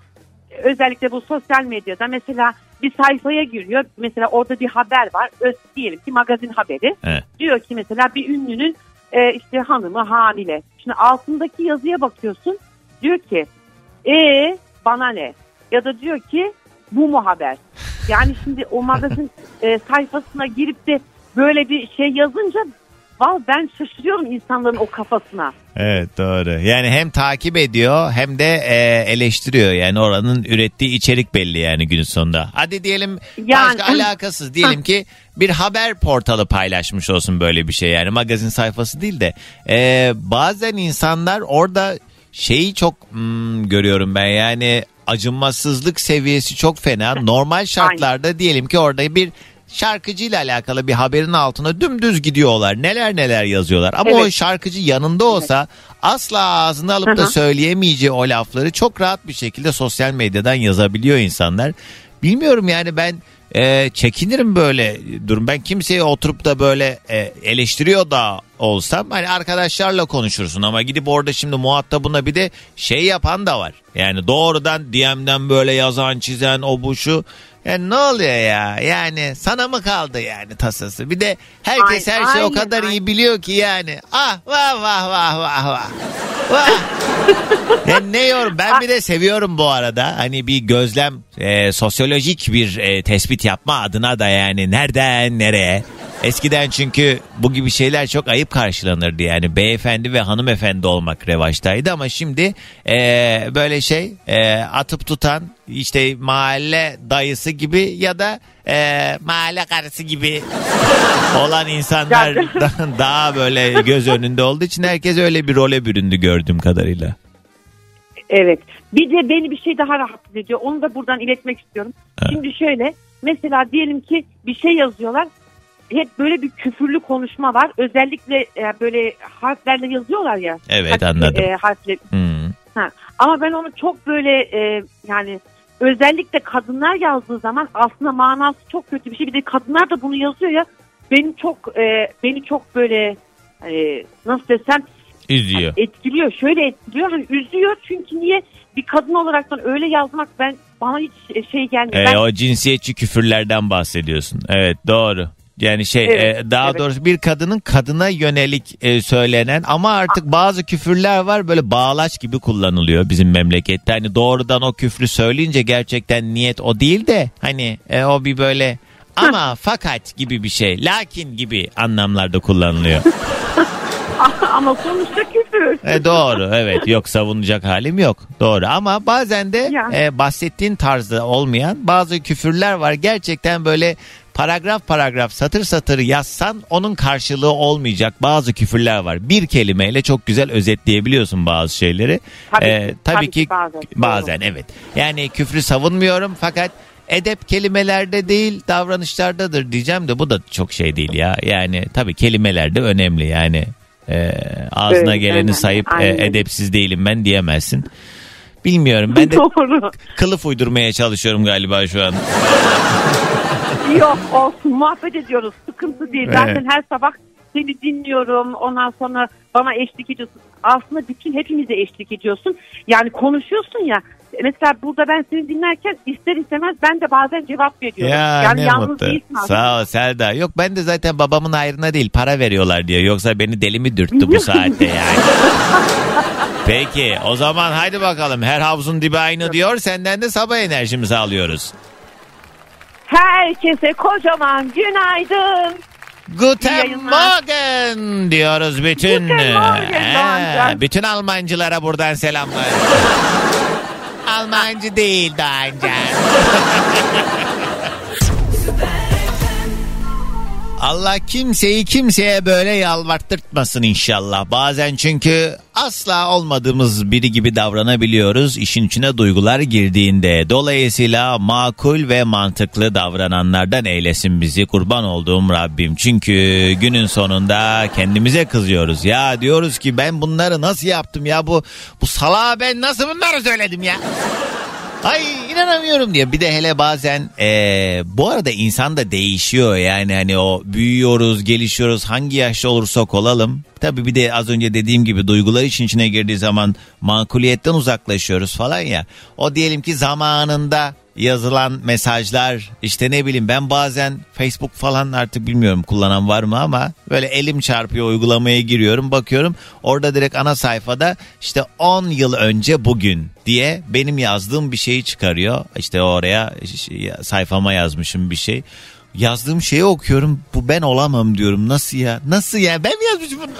özellikle bu sosyal medyada mesela bir sayfaya giriyor. Mesela orada bir haber var. Öz, diyelim ki magazin haberi. Evet. Diyor ki mesela bir ünlünün e, işte hanımı hamile. Şimdi altındaki yazıya bakıyorsun. Diyor ki e bana ne? Ya da diyor ki bu mu haber? Yani şimdi o magazin e, sayfasına girip de böyle bir şey yazınca Vallahi ben şaşırıyorum insanların o kafasına. Evet doğru. Yani hem takip ediyor hem de e, eleştiriyor. Yani oranın ürettiği içerik belli yani günün sonunda. Hadi diyelim Yani- başka alakasız. Diyelim ki bir haber portalı paylaşmış olsun böyle bir şey. Yani magazin sayfası değil de. E, bazen insanlar orada şeyi çok hmm, görüyorum ben yani acımasızlık seviyesi çok fena. Normal şartlarda diyelim ki orada bir şarkıcıyla alakalı bir haberin altına dümdüz gidiyorlar. Neler neler yazıyorlar. Ama o Evet. şarkıcı yanında olsa asla ağzını alıp da söyleyemeyeceği o lafları çok rahat bir şekilde sosyal medyadan yazabiliyor insanlar. Bilmiyorum yani ben e, çekinirim böyle durum. Ben kimseye oturup da böyle e, eleştiriyor da olsam hani arkadaşlarla konuşursun ama gidip orada şimdi muhatabına bir de şey yapan da var. Yani doğrudan DM'den böyle yazan çizen o bu şu Yani ne oluyor ya? Yani sana mı kaldı yani tasası? Bir de herkes Aynen, her şeyi o aynen, kadar iyi aynen. biliyor ki yani. Ah vah vah vah vah vah. Vah. yani ne yorum ben bir de seviyorum bu arada hani bir gözlem e, sosyolojik bir e, tespit yapma adına da yani nereden nereye eskiden çünkü bu gibi şeyler çok ayıp karşılanırdı yani beyefendi ve hanımefendi olmak revaçtaydı ama şimdi e, böyle şey e, atıp tutan işte mahalle dayısı gibi ya da e, mahalle karısı gibi olan insanlar da- daha böyle göz önünde olduğu için herkes öyle bir role büründü gördüğüm kadarıyla. Evet. Bir de beni bir şey daha rahatsız ediyor. Onu da buradan iletmek istiyorum. Şimdi şöyle mesela diyelim ki bir şey yazıyorlar. Hep böyle bir küfürlü konuşma var. Özellikle e, böyle harflerle yazıyorlar ya. Evet, Hadi, anladım. e, harfle. Hmm. Ha. Ama ben onu çok böyle e, yani özellikle kadınlar yazdığı zaman aslında manası çok kötü bir şey. Bir de kadınlar da bunu yazıyor ya. Beni çok e, beni çok böyle e, nasıl desem Üzüyor. etkiliyor. Şöyle etkiliyor. Hani üzüyor çünkü niye bir kadın olaraktan öyle yazmak ben bana hiç şey gelmiyor. Ee, ben, o cinsiyetçi küfürlerden bahsediyorsun. Evet doğru. Yani şey Evet, e, daha evet. doğrusu bir kadının kadına yönelik e, söylenen ama artık bazı küfürler var böyle bağlaç gibi kullanılıyor bizim memlekette. Hani doğrudan o küfrü söyleyince gerçekten niyet o değil de hani e, o bir böyle ama fakat gibi bir şey. Lakin gibi anlamlarda kullanılıyor. ama sonuçta küfür. E, doğru evet yok savunacak halim yok doğru ama bazen de e, bahsettiğin tarzda olmayan bazı küfürler var gerçekten böyle paragraf paragraf satır satır yazsan onun karşılığı olmayacak bazı küfürler var. Bir kelimeyle çok güzel özetleyebiliyorsun bazı şeyleri. Tabii E, ki, tabii, tabii ki bazen, bazen evet. Yani küfrü savunmuyorum fakat edep kelimelerde değil davranışlardadır diyeceğim de bu da çok şey değil ya. Yani tabii kelimelerde önemli yani. E, ağzına Evet, geleni aynen, sayıp e, edepsiz değilim ben diyemezsin. Bilmiyorum ben de Doğru. kılıf uydurmaya çalışıyorum galiba şu an. Yok olsun muhabbet ediyoruz. Sıkıntı değil. Evet. Zaten her sabah seni dinliyorum. Ondan sonra bana eşlik ediyorsun. Aslında bütün hepimize eşlik ediyorsun. Yani konuşuyorsun ya. Mesela burada ben seni dinlerken ister istemez ben de bazen cevap veriyorum. Ya yani ne yalnız mutlu. değilsin aslında. Sağ ol Selda. Yok ben de zaten babamın ayrına değil para veriyorlar diyor. Yoksa beni deli mi dürttü bu saatte yani. Peki o zaman haydi bakalım her havuzun dibi aynı diyor. Senden de sabah enerjimizi alıyoruz. Herkese kocaman günaydın. Guten. Morgen diyoruz bütün Guten Morgen, Ee, bütün Almancılara buradan selamlar. Almancı değil Doğancan. Allah kimseyi kimseye böyle yalvarttırtmasın inşallah. Bazen çünkü asla olmadığımız biri gibi davranabiliyoruz işin içine duygular girdiğinde. Dolayısıyla makul ve mantıklı davrananlardan eylesin bizi kurban olduğum Rabbim. Çünkü günün sonunda kendimize kızıyoruz. Ya diyoruz ki ben bunları nasıl yaptım ya bu bu salağa ben nasıl bunları söyledim ya. Ay inanamıyorum diye. Bir de hele bazen eee, bu arada insan da değişiyor yani hani o büyüyoruz, gelişiyoruz hangi yaşta olursak olalım. Tabii bir de az önce dediğim gibi duygular için içine girdiği zaman makuliyetten uzaklaşıyoruz falan ya. O diyelim ki zamanında yazılan mesajlar işte ne bileyim ben bazen Facebook falan artık bilmiyorum kullanan var mı ama böyle elim çarpıyor uygulamaya giriyorum bakıyorum. Orada direkt ana sayfada işte 10 yıl önce bugün diye benim yazdığım bir şeyi çıkarıyor. İşte oraya sayfama yazmışım bir şey. Yazdığım şeyi okuyorum. Bu ben olamam diyorum. Nasıl ya? Nasıl ya? Ben mi yazmışım bunu?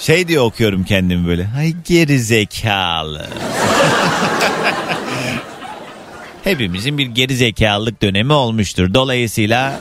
Şey diye okuyorum kendimi böyle. Hay geri zekalı hepimizin bir geri zekalılık dönemi olmuştur. Dolayısıyla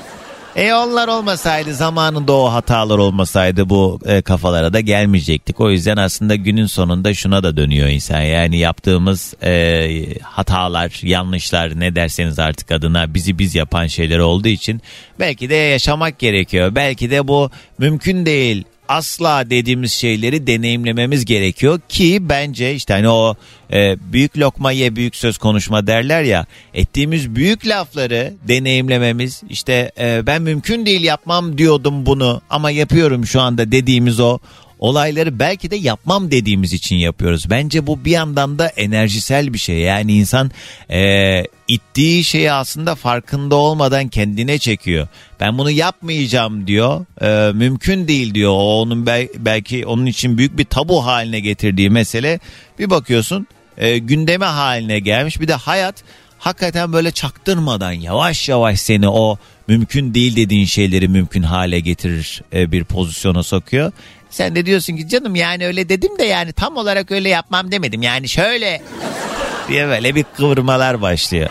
e onlar olmasaydı zamanında o hatalar olmasaydı bu e, kafalara da gelmeyecektik. O yüzden aslında günün sonunda şuna da dönüyor insan. Yani yaptığımız e, hatalar, yanlışlar ne derseniz artık adına bizi biz yapan şeyler olduğu için belki de yaşamak gerekiyor. Belki de bu mümkün değil asla dediğimiz şeyleri deneyimlememiz gerekiyor ki bence işte hani o e, büyük lokma ye büyük söz konuşma derler ya ettiğimiz büyük lafları deneyimlememiz işte e, ben mümkün değil yapmam diyordum bunu ama yapıyorum şu anda dediğimiz o olayları belki de yapmam dediğimiz için yapıyoruz. Bence bu bir yandan da enerjisel bir şey. Yani insan e, ittiği şeyi aslında farkında olmadan kendine çekiyor. Ben bunu yapmayacağım diyor. E, mümkün değil diyor. O onun bel- belki onun için büyük bir tabu haline getirdiği mesele. Bir bakıyorsun e, gündeme haline gelmiş. Bir de hayat hakikaten böyle çaktırmadan yavaş yavaş seni o mümkün değil dediğin şeyleri mümkün hale getirir e, bir pozisyona sokuyor. Sen de diyorsun ki canım yani öyle dedim de yani tam olarak öyle yapmam demedim. Yani şöyle diye böyle bir kıvırmalar başlıyor.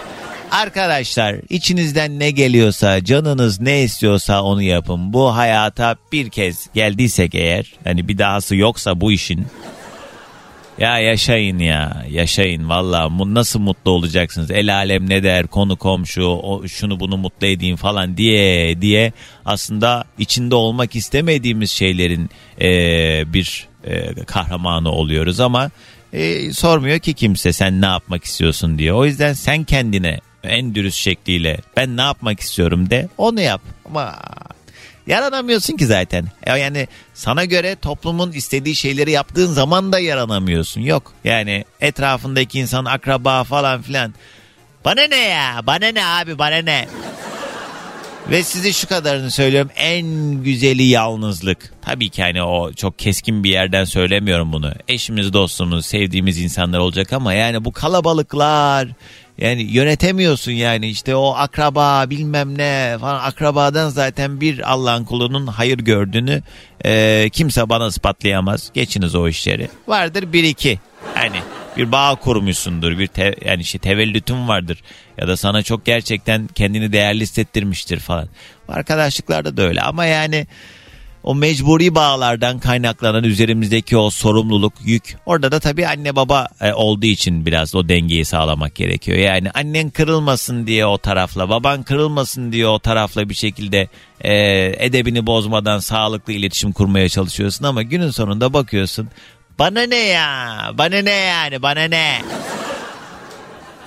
Arkadaşlar içinizden ne geliyorsa canınız ne istiyorsa onu yapın. Bu hayata bir kez geldiysek eğer hani bir dahası yoksa bu işin ya yaşayın ya yaşayın. Valla nasıl mutlu olacaksınız? El alem ne der konu komşu o, şunu bunu mutlu edeyim falan diye diye aslında içinde olmak istemediğimiz şeylerin eee, bir eee, kahramanı oluyoruz ama eee, sormuyor ki kimse sen ne yapmak istiyorsun diye. O yüzden sen kendine en dürüst şekliyle ben ne yapmak istiyorum de onu yap. Ama Yaranamıyorsun ki zaten. E, Yani sana göre toplumun istediği şeyleri yaptığın zaman da yaranamıyorsun. Yok yani etrafındaki insan akraba falan filan. Bana ne ya bana ne abi bana ne. Ve size şu kadarını söylüyorum en güzeli yalnızlık. Tabii ki hani o çok keskin bir yerden söylemiyorum bunu. Eşimiz, dostumuz, sevdiğimiz insanlar olacak ama yani bu kalabalıklar yani yönetemiyorsun yani işte o akraba bilmem ne falan akrabadan zaten bir Allah'ın kulunun hayır gördüğünü e, kimse bana ispatlayamaz. Geçiniz o işleri. Vardır bir iki hani bir bağ kurmuşsundur bir te, yani işte tevellütün vardır ya da sana çok gerçekten kendini değerli hissettirmiştir falan. Arkadaşlıklarda da öyle ama yani o mecburi bağlardan kaynaklanan üzerimizdeki o sorumluluk, yük. Orada da tabii anne baba e, olduğu için biraz o dengeyi sağlamak gerekiyor. Yani annen kırılmasın diye o tarafla, baban kırılmasın diye o tarafla bir şekilde e, edebini bozmadan sağlıklı iletişim kurmaya çalışıyorsun ama günün sonunda bakıyorsun. Bana ne ya? Bana ne yani? Bana ne?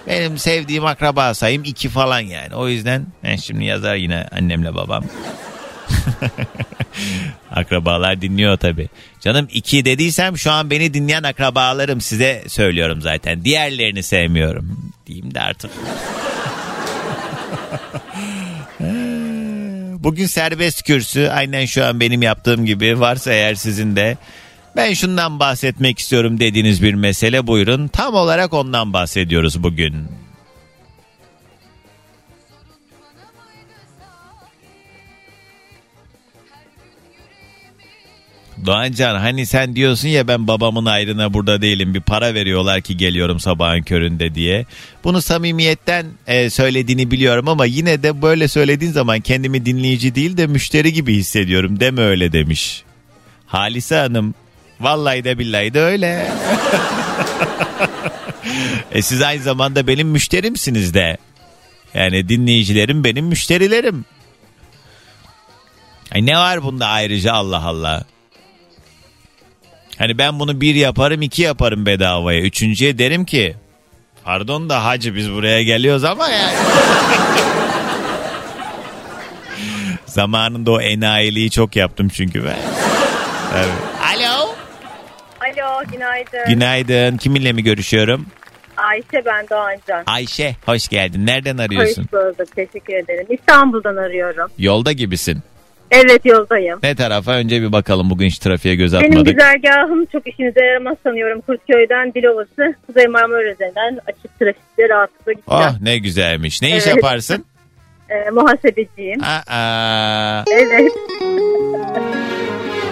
Benim sevdiğim akraba sayım iki falan yani. O yüzden ben şimdi yazar yine annemle babam. Akrabalar dinliyor tabi. Canım iki dediysem şu an beni dinleyen akrabalarım size söylüyorum zaten. Diğerlerini sevmiyorum. Diyeyim de artık. Bugün serbest kürsü aynen şu an benim yaptığım gibi varsa eğer sizin de ben şundan bahsetmek istiyorum dediğiniz bir mesele buyurun. Tam olarak ondan bahsediyoruz bugün. Doğancan hani sen diyorsun ya ben babamın ayrına burada değilim bir para veriyorlar ki geliyorum sabahın köründe diye. Bunu samimiyetten e, söylediğini biliyorum ama yine de böyle söylediğin zaman kendimi dinleyici değil de müşteri gibi hissediyorum deme öyle demiş. Halise Hanım vallahi de billahi de öyle. e siz aynı zamanda benim müşterimsiniz de. Yani dinleyicilerim benim müşterilerim. Ay ne var bunda ayrıca Allah Allah. Hani ben bunu bir yaparım iki yaparım bedavaya. Üçüncüye derim ki pardon da hacı biz buraya geliyoruz ama yani. Zamanında o enayiliği çok yaptım çünkü ben. Evet. Alo. Alo günaydın. Günaydın. Kiminle mi görüşüyorum? Ayşe ben Doğancan. Ayşe hoş geldin. Nereden arıyorsun? Hoş bulduk teşekkür ederim. İstanbul'dan arıyorum. Yolda gibisin. Evet yoldayım. Ne tarafa? Önce bir bakalım bugün hiç trafiğe göz Benim atmadık. güzergahım çok işinize yaramaz sanıyorum. Kurtköy'den Dilovası, Kuzey Marmara üzerinden açık trafikte rahatlıkla gideceğim. Oh ne güzelmiş. Ne iş Evet. yaparsın? Ee, muhasebeciyim. Aa, Evet.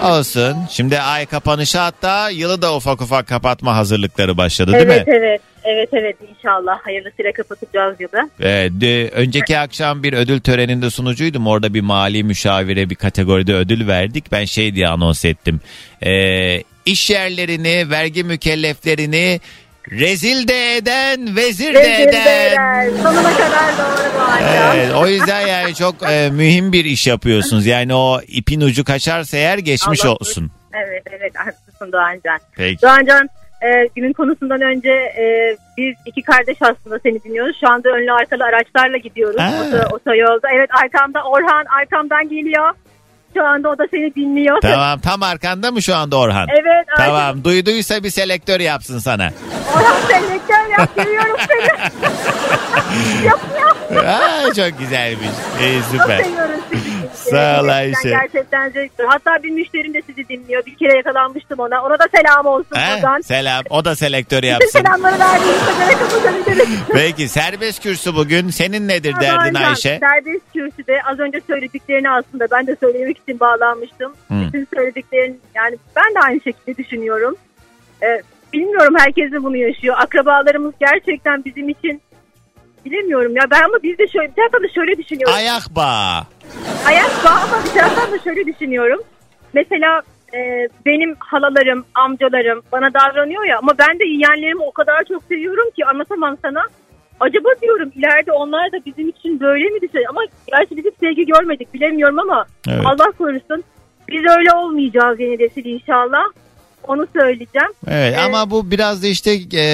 Olsun. Şimdi ay kapanışı hatta yılı da ufak ufak kapatma hazırlıkları başladı değil evet mi? evet. Evet evet inşallah hayırlısıyla kapatacağız yılı. Evet, önceki akşam bir ödül töreninde sunucuydum. Orada bir mali müşavire bir kategoride ödül verdik. Ben şey diye anons ettim. Ee, iş yerlerini, vergi mükelleflerini rezil de eden, vezir de eden. Rezildeler. Sonuna kadar doğru bu. Evet, o yüzden yani çok e, mühim bir iş yapıyorsunuz. Yani o ipin ucu kaçarsa eğer geçmiş Allah olsun. Evet evet haklısın Doğancan. Peki. Doğancan e, günün konusundan önce e, biz iki kardeş aslında seni dinliyoruz. Şu anda önlü arkalı araçlarla gidiyoruz otoyolda. Evet arkamda Orhan arkamdan geliyor. Şu anda o da seni dinliyor. Tamam tam arkanda mı şu anda Orhan? Evet. Tamam duyduysa bir selektör yapsın sana. Orhan selektör yap. Geliyorum seni. Yapıyor. Aa, çok güzelmiş. İyi Çok süper. seviyorum sizi. Sağ ol Ayşe. Gerçekten zevkli. Hatta bir müşterim de sizi dinliyor. Bir kere yakalanmıştım ona. Ona da selam olsun He? buradan. Selam. O da selektör Bütün yapsın. selamları verdiğinizde göre kapatabiliriz. Peki serbest kürsü bugün. Senin nedir derdin Aynen. Ayşe? Serbest kürsüde az önce söylediklerini aslında ben de söylemek için bağlanmıştım. Hı. Bütün söylediklerini yani ben de aynı şekilde düşünüyorum. Ee, bilmiyorum herkes de bunu yaşıyor. Akrabalarımız gerçekten bizim için bilemiyorum ya ben ama biz de şöyle bir taraftan da şöyle düşünüyorum. Ayak bağı. Ayak bağı ama bir taraftan da şöyle düşünüyorum. Mesela e, benim halalarım, amcalarım bana davranıyor ya ama ben de yeğenlerimi o kadar çok seviyorum ki anlatamam sana. Acaba diyorum ileride onlar da bizim için böyle mi düşünüyor? Ama gerçi biz hiç sevgi görmedik bilemiyorum ama Evet. Allah korusun. Biz öyle olmayacağız yeni nesil inşallah. Onu söyleyeceğim. Evet Ee, ama bu biraz da işte e,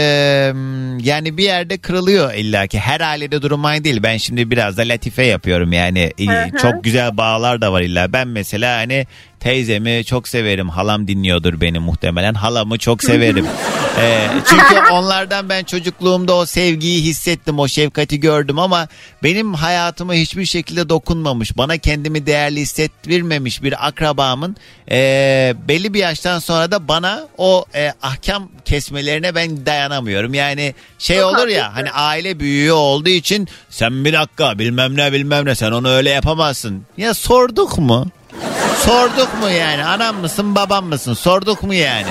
yani bir yerde kırılıyor illaki. Her ailede durum aynı değil. Ben şimdi biraz da latife yapıyorum yani. Hı. Çok güzel bağlar da var illa. Ben mesela hani teyzemi çok severim. Halam dinliyordur beni muhtemelen. Halamı çok severim. E, çünkü onlardan ben çocukluğumda o sevgiyi hissettim. O şefkati gördüm ama benim hayatıma hiçbir şekilde dokunmamış. Bana kendimi değerli hissettirmemiş bir akrabamın e, belli bir yaştan sonra da bana o e, ahkam kesmelerine ben dayanamıyorum. Yani şey Çok olur ya hani aile büyüğü olduğu için sen bir dakika bilmem ne bilmem ne sen onu öyle yapamazsın. Ya sorduk mu? Sorduk mu yani? Anam mısın babam mısın? Sorduk mu yani?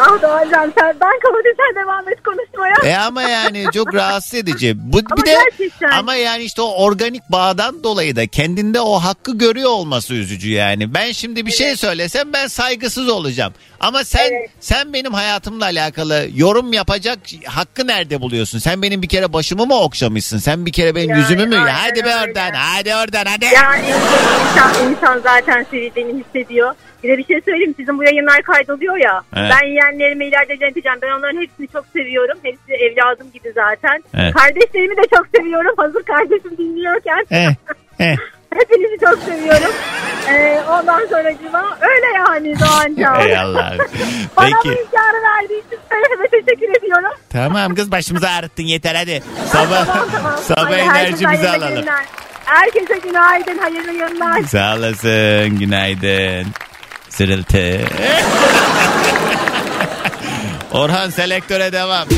Ah Doğancan sen ben kapatıp sen devam et konuşmaya. E ama yani çok rahatsız edici. Bu Ama bir de gerçekten. ama yani işte o organik bağdan dolayı da kendinde o hakkı görüyor olması üzücü yani. Ben şimdi bir şey söylesem ben saygısız olacağım. Ama sen Evet. sen benim hayatımla alakalı yorum yapacak hakkı nerede buluyorsun? Sen benim bir kere başımı mı okşamışsın? Sen bir kere benim Yani yüzümü mü? Hadi be oradan. Hadi oradan hadi. Yani insan, insan zaten sevdiğini hissediyor. Bir de bir şey söyleyeyim sizin bu yayınlar kaydoluyor ya. Evet. Ben yeğenlerime ileride ileteceğim. Ben onların hepsini çok seviyorum. Hepsi evladım gibi zaten. Evet. Kardeşlerimi de çok seviyorum. Hazır kardeşim dinliyorken. Eh, eh. Hepinizi çok seviyorum. Ee, ondan sonra öyle yani Doğancan. Ey Allah'ım. Bana bu Peki. imkanı verdiği için teşekkür ediyorum. Tamam kız başımızı ağrıttın yeter hadi. Sabah Tamam, tamam. sabah Hadi enerjimizi alalım. günler. Herkese günaydın, hayırlı yıllar. Sağ olasın. Günaydın. Sırıltı. Orhan selektöre devam.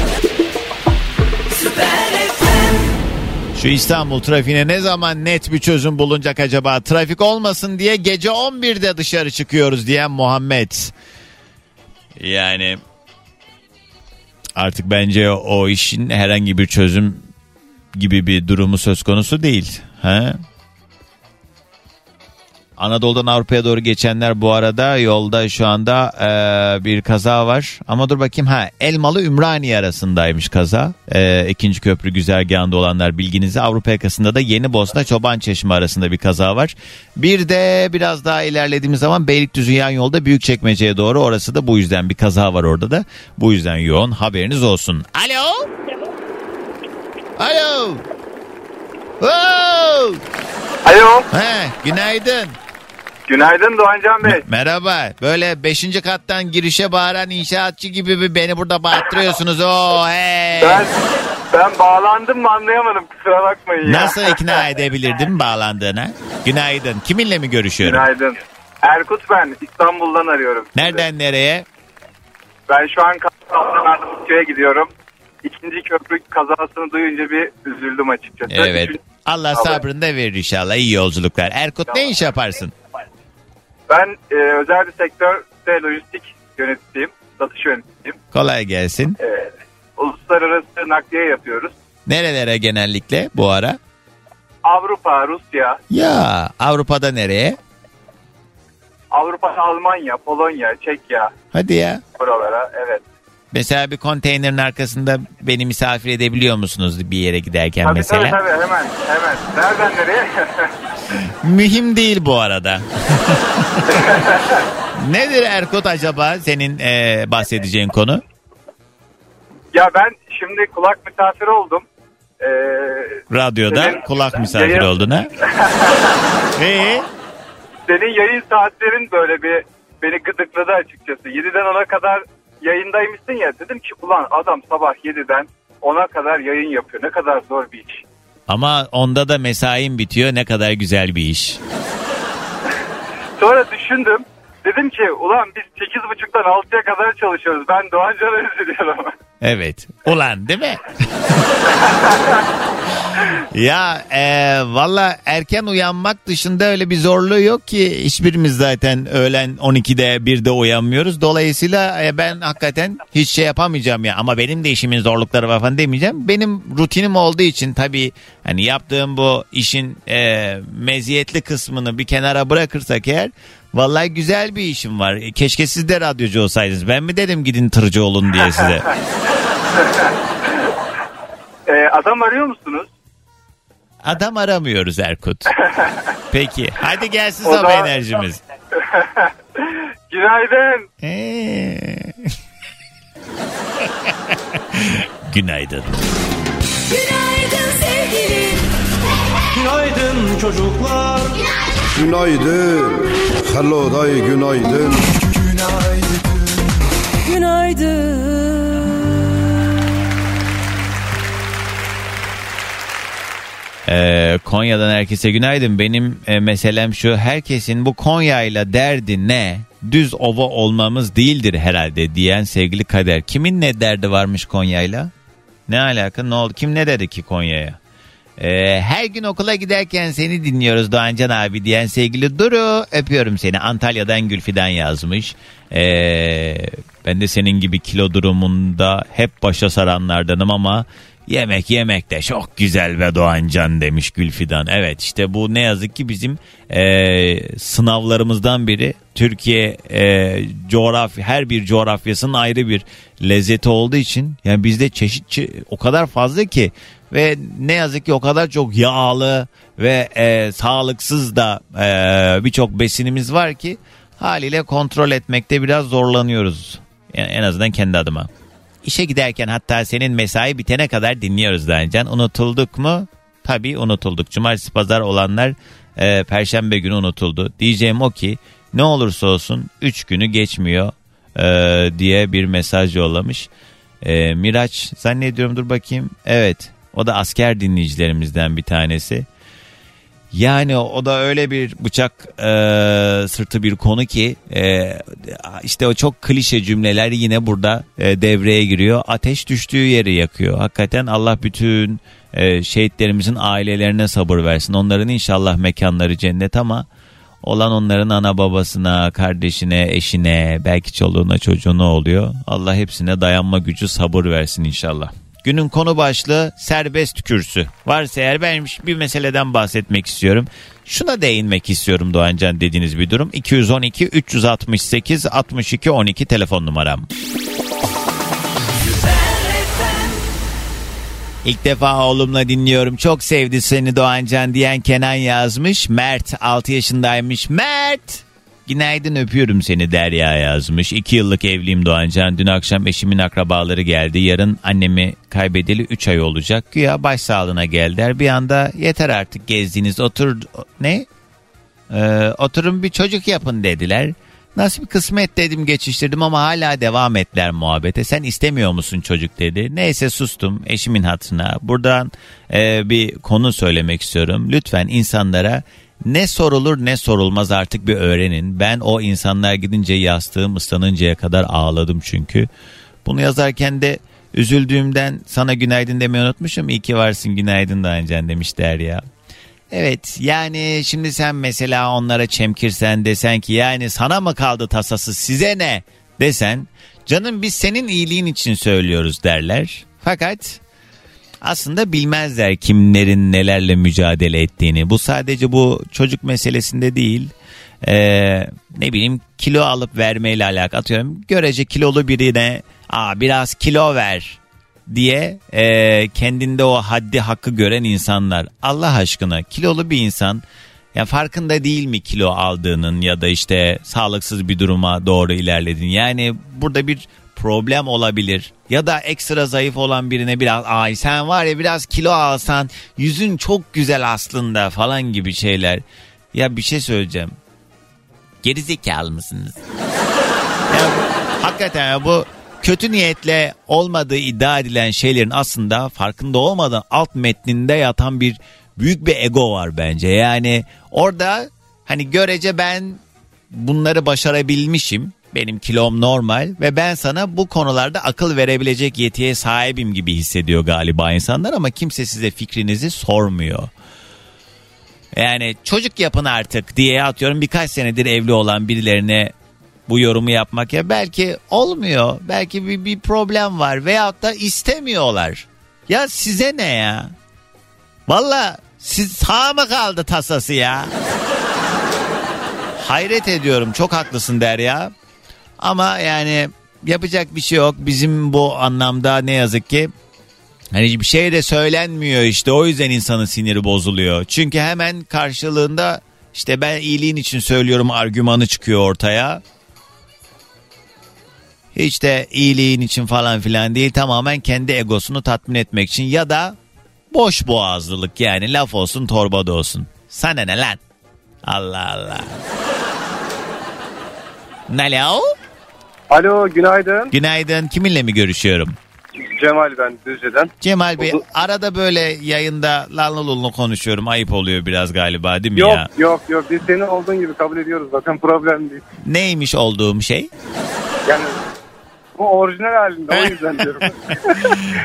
Şu İstanbul trafiğine ne zaman net bir çözüm bulunacak acaba? Trafik olmasın diye gece 11'de dışarı çıkıyoruz diyen Muhammed. Yani artık bence o işin herhangi bir çözüm gibi bir durumu söz konusu değil. Ha? Anadolu'dan Avrupa'ya doğru geçenler bu arada yolda şu anda e, bir kaza var. Ama dur bakayım ha Elmalı Ümraniye arasındaymış kaza. E, ikinci köprü güzergahında olanlar bilginize Avrupa yakasında da Yeni Bosna Çoban Çeşme arasında bir kaza var. Bir de biraz daha ilerlediğimiz zaman Beylikdüzü yan yolda Büyükçekmece'ye doğru orası da bu yüzden bir kaza var orada da. Bu yüzden yoğun haberiniz olsun. Alo. Alo. Oh! Alo. He, günaydın. Günaydın Doğancan Bey. Merhaba. Böyle 5. kattan girişe bağıran inşaatçı gibi bir beni burada bağırttırıyorsunuz. Oo, hey. Ben ben bağlandım mı anlayamadım kusura bakmayın ya. Nasıl ikna edebilirdim bağlandığına? Günaydın. Kiminle mi görüşüyorum? Günaydın. Erkut ben İstanbul'dan arıyorum. sizi. Nereden nereye? Ben şu an Kastamonu'ya gidiyorum. İkinci köprü kazasını duyunca bir üzüldüm açıkçası. Evet. Üçüncü- Allah sabrını da verir inşallah. İyi yolculuklar. Erkut ne iş yaparsın? Ben e, özel bir sektörde lojistik yöneticisiyim. Satış yöneticisiyim. Kolay gelsin. E, uluslararası nakliye yapıyoruz. Nerelere genellikle bu ara? Avrupa, Rusya, Ya Avrupa'da nereye? Avrupa, Almanya, Polonya, Çekya Hadi ya. buralara evet. Mesela bir konteynerin arkasında beni misafir edebiliyor musunuz bir yere giderken Tabii mesela? tabii tabii hemen hemen. Nereden nereye? Mühim değil bu arada. Nedir Erkut acaba senin e, bahsedeceğin konu? ya ben şimdi kulak misafiri oldum. Ee, Radyoda Senin- kulak misafir Yayın- oldun ha? Ee, senin yayın saatlerin böyle bir beni gıdıkladı açıkçası. 7'den 10'a kadar yayındaymışsın ya. Dedim ki ulan adam sabah 7'den 10'a kadar yayın yapıyor. Ne kadar zor bir iş. Ama onda da mesain bitiyor ne kadar güzel bir iş. Sonra düşündüm. Dedim ki ulan biz 8.30'dan 6'ya kadar çalışıyoruz. Ben Doğan Can'ı üzülüyorum. Evet. Ulan değil mi? ya e, valla erken uyanmak dışında öyle bir zorluğu yok ki hiçbirimiz zaten öğlen 12'de 1'de uyanmıyoruz. Dolayısıyla e, ben hakikaten hiç şey yapamayacağım ya ama benim de işimin zorlukları var falan demeyeceğim. Benim rutinim olduğu için tabii hani yaptığım bu işin e, meziyetli kısmını bir kenara bırakırsak eğer Vallahi güzel bir işim var. Keşke siz de radyocu olsaydınız. Ben mi dedim gidin tırcı olun diye size. Ee, adam arıyor musunuz? Adam aramıyoruz Erkut. Peki. Hadi gelsin O sabah da- enerjimiz. Günaydın. Ee. Günaydın. Günaydın sevgilim. Günaydın çocuklar. Günaydın. Hello day günaydın. Ee, Konya'dan herkese günaydın. Benim e, meselem şu. Herkesin bu Konya'yla derdi ne? Düz ova olmamız değildir herhalde diyen sevgili Kader. Kimin ne derdi varmış Konya'yla? Ne alaka? Ne oldu? Kim ne dedi ki Konya'ya? Ee, her gün okula giderken seni dinliyoruz Doğancan abi diyen sevgili Duru öpüyorum seni. Antalya'dan Gülfi'den yazmış. Ee, ben de senin gibi kilo durumunda hep başa saranlardanım ama yemek yemek de çok güzel ve Doğancan demiş Gülfidan. Evet işte bu ne yazık ki bizim e, sınavlarımızdan biri. Türkiye e, coğrafya her bir coğrafyasının ayrı bir lezzeti olduğu için yani bizde çeşit çe- o kadar fazla ki ve ne yazık ki o kadar çok yağlı ve e, sağlıksız da e, birçok besinimiz var ki haliyle kontrol etmekte biraz zorlanıyoruz. Yani en azından kendi adıma. İşe giderken hatta senin mesai bitene kadar dinliyoruz Dancan. Unutulduk mu? Tabii unutulduk. Cumartesi pazar olanlar e, perşembe günü unutuldu. Diyeceğim o ki ne olursa olsun 3 günü geçmiyor e, diye bir mesaj yollamış. E, Miraç zannediyorum dur bakayım. Evet o da asker dinleyicilerimizden bir tanesi. Yani o da öyle bir bıçak e, sırtı bir konu ki e, işte o çok klişe cümleler yine burada e, devreye giriyor. Ateş düştüğü yeri yakıyor. Hakikaten Allah bütün e, şehitlerimizin ailelerine sabır versin. Onların inşallah mekanları cennet ama olan onların ana babasına, kardeşine, eşine, belki çoluğuna, çocuğuna oluyor. Allah hepsine dayanma gücü, sabır versin inşallah. Günün konu başlığı serbest kürsü. Varsa eğer ben bir meseleden bahsetmek istiyorum. Şuna değinmek istiyorum Doğancan dediğiniz bir durum. 212 368 62 12 telefon numaram. İlk defa oğlumla dinliyorum. Çok sevdi seni Doğancan diyen Kenan yazmış. Mert 6 yaşındaymış. Mert! Günaydın öpüyorum seni Derya yazmış. 2 yıllık evliyim Doğancan. Dün akşam eşimin akrabaları geldi. Yarın annemi kaybedeli 3 ay olacak. Güya başsağlığına geldiler. Bir anda yeter artık gezdiğiniz otur... Ne? Ee, oturun bir çocuk yapın dediler. Nasıl bir kısmet dedim geçiştirdim ama hala devam ettiler muhabbete. Sen istemiyor musun çocuk dedi. Neyse sustum eşimin hatırına. Buradan e, bir konu söylemek istiyorum. Lütfen insanlara ne sorulur ne sorulmaz artık bir öğrenin. Ben o insanlar gidince yastığım ıslanıncaya kadar ağladım çünkü. Bunu yazarken de üzüldüğümden sana günaydın demeyi unutmuşum. İyi ki varsın günaydın da Ancan demiş Derya. Evet yani şimdi sen mesela onlara çemkirsen desen ki yani sana mı kaldı tasası size ne desen canım biz senin iyiliğin için söylüyoruz derler. Fakat aslında bilmezler kimlerin nelerle mücadele ettiğini. Bu sadece bu çocuk meselesinde değil. Ee, ne bileyim kilo alıp vermeyle alakalı atıyorum. Görece kilolu birine Aa, biraz kilo ver diye e, kendinde o haddi hakkı gören insanlar. Allah aşkına kilolu bir insan ya farkında değil mi kilo aldığının ya da işte sağlıksız bir duruma doğru ilerledin. Yani burada bir problem olabilir. Ya da ekstra zayıf olan birine biraz ay sen var ya biraz kilo alsan yüzün çok güzel aslında falan gibi şeyler. Ya bir şey söyleyeceğim. Gerizekalı mısınız? Ya, hakikaten ya bu kötü niyetle olmadığı iddia edilen şeylerin aslında farkında olmadan alt metninde yatan bir büyük bir ego var bence. Yani orada hani görece ben bunları başarabilmişim. Benim kilom normal ve ben sana bu konularda akıl verebilecek yetiye sahibim gibi hissediyor galiba insanlar ama kimse size fikrinizi sormuyor. Yani çocuk yapın artık diye atıyorum birkaç senedir evli olan birilerine bu yorumu yapmak ya belki olmuyor. Belki bir, bir problem var veyahut da istemiyorlar. Ya size ne ya? Valla siz sağ mı kaldı tasası ya? Hayret ediyorum çok haklısın Derya. Ama yani yapacak bir şey yok. Bizim bu anlamda ne yazık ki Hani bir şey de söylenmiyor işte o yüzden insanın siniri bozuluyor. Çünkü hemen karşılığında işte ben iyiliğin için söylüyorum argümanı çıkıyor ortaya. Hiç de iyiliğin için falan filan değil tamamen kendi egosunu tatmin etmek için ya da boş boğazlılık yani laf olsun torbada olsun. Sana ne lan? Allah Allah. Alo? Alo günaydın. Günaydın kiminle mi görüşüyorum? Cemal ben Düzce'den. Cemal Bey Oldu. arada böyle yayında lanlı konuşuyorum ayıp oluyor biraz galiba değil mi Yok ya? yok yok biz seni olduğun gibi kabul ediyoruz zaten problem değil. Neymiş olduğum şey? Yani bu orijinal halinde o yüzden diyorum.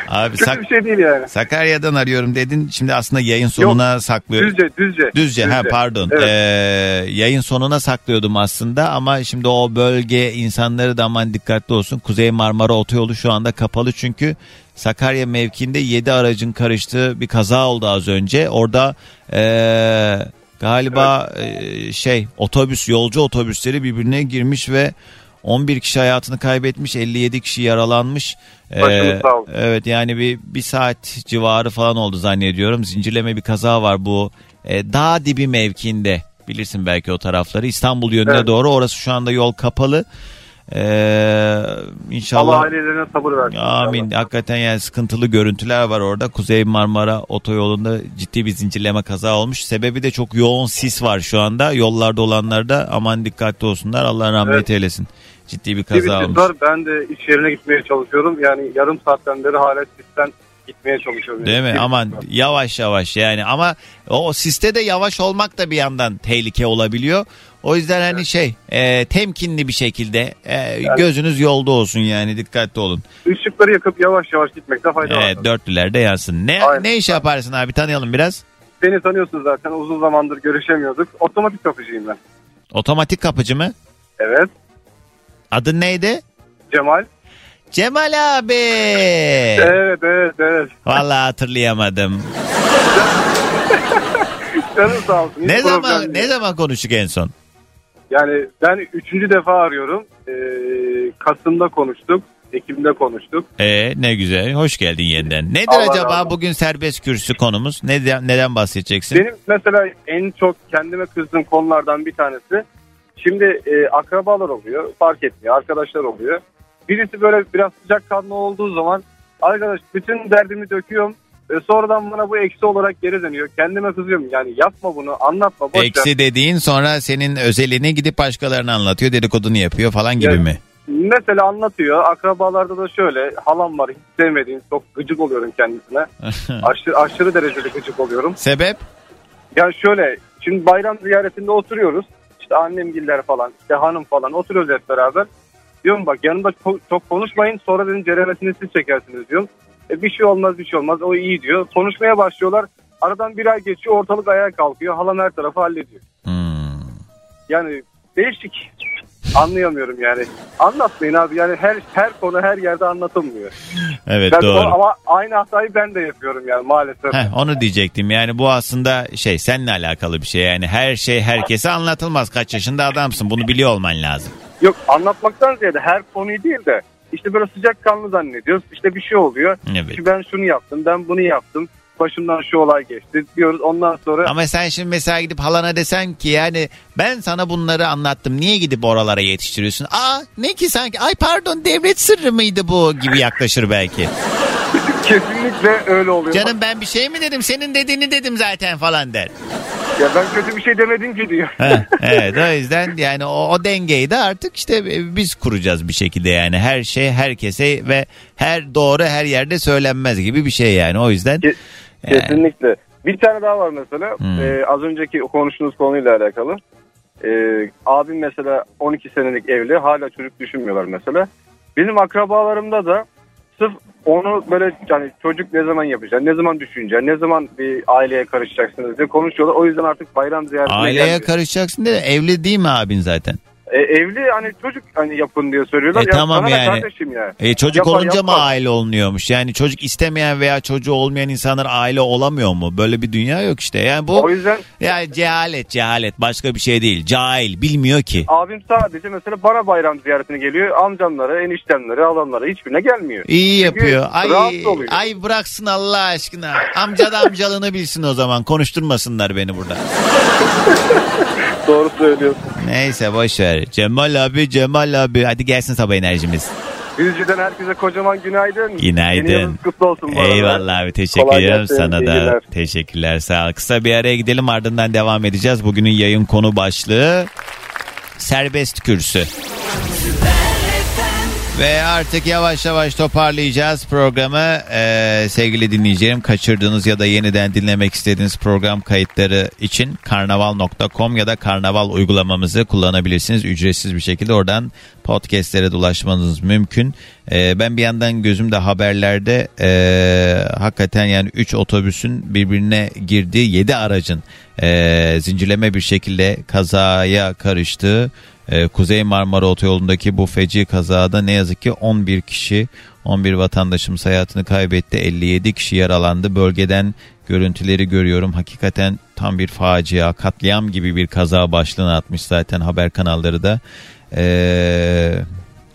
Abi Kötü Sak- bir şey değil yani. Sakarya'dan arıyorum dedin şimdi aslında yayın sonuna saklıyorum. Düzce Düzce. Düzce, ha pardon. Evet. Ee, yayın sonuna saklıyordum aslında ama şimdi o bölge insanları da aman dikkatli olsun. Kuzey Marmara Otoyolu şu anda kapalı çünkü Sakarya mevkinde 7 aracın karıştığı bir kaza oldu az önce. Orada ee, galiba ee, şey otobüs yolcu otobüsleri birbirine girmiş ve 11 kişi hayatını kaybetmiş 57 kişi yaralanmış. Ee, sağ olsun. evet yani bir, bir saat civarı falan oldu zannediyorum. Zincirleme bir kaza var bu e, dağ dibi mevkinde. Bilirsin belki o tarafları. İstanbul yönüne Evet. doğru. Orası şu anda yol kapalı. Ee, inşallah. Allah ailelerine sabır versin. Amin. Hakikaten yani sıkıntılı görüntüler var orada. Kuzey Marmara otoyolunda ciddi bir zincirleme kaza olmuş. Sebebi de çok yoğun sis var şu anda. Yollarda olanlar da aman dikkatli olsunlar. Allah rahmet Evet. eylesin. Ciddi bir kaza bir olmuş. var ben de iş yerine gitmeye çalışıyorum. Yani yarım saatten beri hala sisten gitmeye çalışıyorum. Değil mi? Yani. Aman yavaş yavaş yani ama o siste de yavaş olmak da bir yandan tehlike olabiliyor. O yüzden hani şey e, temkinli bir şekilde e, gözünüz yolda olsun yani dikkatli olun. Işıkları yakıp yavaş yavaş gitmekte fayda var. Evet dörtlülerde yansın. Ne Aynen. ne iş yaparsın abi tanıyalım biraz. Seni tanıyorsun zaten uzun zamandır görüşemiyorduk. Otomatik kapıcıyım ben. Otomatik kapıcı mı? Evet. Adın neydi? Cemal. Cemal abi. Evet evet evet. Vallahi hatırlayamadım. Canın sağ olsun. ne zaman ne zaman konuştuk en son? Yani ben üçüncü defa arıyorum. Ee, Kasım'da konuştuk. Ekim'de konuştuk. Ee, ne güzel. Hoş geldin yeniden. Nedir Allah acaba olsun. bugün serbest kürsü konumuz? Neden, neden bahsedeceksin? Benim mesela en çok kendime kızdığım konulardan bir tanesi. Şimdi e, akrabalar oluyor. Fark etmiyor. Arkadaşlar oluyor. Birisi böyle biraz sıcakkanlı olduğu zaman arkadaş bütün derdimi döküyorum. E, sonradan bana bu eksi olarak geri dönüyor. Kendime kızıyorum. Yani yapma bunu anlatma. Boş ver. Eksi dediğin sonra senin özelini gidip başkalarına anlatıyor dedikodunu yapıyor falan gibi Evet. mi? Mesela anlatıyor. Akrabalarda da şöyle halam var hiç sevmediğim çok gıcık oluyorum kendisine. aşırı, aşırı derecede gıcık oluyorum. Sebep? Ya şöyle şimdi bayram ziyaretinde oturuyoruz. İşte annemgiller falan işte hanım falan oturuyoruz hep beraber. Diyorum bak yanımda çok, çok konuşmayın sonra dedim ceremesini siz çekersiniz diyorum. E, bir şey olmaz bir şey olmaz o iyi diyor. Konuşmaya başlıyorlar. Aradan bir ay geçiyor ortalık ayağa kalkıyor. Halam her tarafı hallediyor. Hmm. Yani değişik. Anlayamıyorum yani. Anlatmayın abi yani her her konu her yerde anlatılmıyor. Evet Ben doğru. o- ama aynı hatayı ben de yapıyorum yani maalesef. Heh, onu diyecektim yani bu aslında şey seninle alakalı bir şey yani her şey herkese anlatılmaz kaç yaşında adamsın bunu biliyor olman lazım. Yok anlatmaktan ziyade her konuyu değil de işte böyle sıcakkanlı zannediyoruz. İşte bir şey oluyor. Evet. İşte ben şunu yaptım, ben bunu yaptım. Başımdan şu olay geçti diyoruz. Ondan sonra Ama sen şimdi mesela gidip halana desen ki yani ben sana bunları anlattım niye gidip oralara yetiştiriyorsun? Aa ne ki sanki ay pardon devlet sırrı mıydı bu gibi yaklaşır belki. kesinlikle öyle oluyor. Canım ben bir şey mi dedim senin dediğini dedim zaten falan der. Ya ben kötü bir şey demedim ki diyor. Ha, evet o yüzden yani o, o dengeyi de artık işte biz kuracağız bir şekilde yani her şey herkese ve her doğru her yerde söylenmez gibi bir şey yani o yüzden Ke- Kesinlikle. Bir tane daha var mesela. Hmm. Ee, az önceki konuştuğunuz konuyla alakalı. Ee, abim mesela 12 senelik evli. Hala çocuk düşünmüyorlar mesela. Benim akrabalarımda da sırf onu böyle yani çocuk ne zaman yapacaksın, ne zaman düşüneceksin, ne zaman bir aileye karışacaksınız diye konuşuyorlar. O yüzden artık bayram ziyaretine aileye gelmiyor. karışacaksın de evli değil mi abin zaten? E, evli hani çocuk hani yapın diye söylüyorlar. E, ya tamam yani. kardeşim ya. E, çocuk Yapar, olunca mı yapar. aile olunuyormuş? Yani çocuk istemeyen veya çocuğu olmayan insanlar aile olamıyor mu? Böyle bir dünya yok işte. Yani bu O yüzden ya cehalet cehalet başka bir şey değil. Cahil bilmiyor ki. abim sadece mesela bana bayram ziyaretine geliyor. Amcamlara, eniştemlere, alanlara hiçbirine gelmiyor. İyi Çünkü yapıyor. Ay, ay bıraksın Allah aşkına. Amca da amcalığını bilsin o zaman. Konuşturmasınlar beni burada. Doğru söylüyorsun. Neyse boş ver. Cemal abi Cemal abi. Hadi gelsin sabah enerjimiz. Düzce'den herkese kocaman günaydın. Günaydın. Kutlu olsun bu arada. Eyvallah abi teşekkür Kolay ederim gelsin, sana da. günler. Teşekkürler sağ ol. Kısa bir araya gidelim ardından devam edeceğiz. Bugünün yayın konu başlığı serbest kürsü. Ve artık yavaş yavaş toparlayacağız programı. Ee, sevgili dinleyicilerim kaçırdığınız ya da yeniden dinlemek istediğiniz program kayıtları için karnaval.com ya da karnaval uygulamamızı kullanabilirsiniz. Ücretsiz bir şekilde oradan podcastlere de ulaşmanız mümkün. Ee, ben bir yandan gözümde haberlerde ee, hakikaten yani 3 otobüsün birbirine girdiği 7 aracın ee, zincirleme bir şekilde kazaya karıştığı ee, Kuzey Marmara Otoyolu'ndaki bu feci kazada ne yazık ki 11 kişi 11 vatandaşımız hayatını kaybetti. 57 kişi yaralandı. Bölgeden görüntüleri görüyorum. Hakikaten tam bir facia. Katliam gibi bir kaza başlığını atmış zaten haber kanalları da. Ee,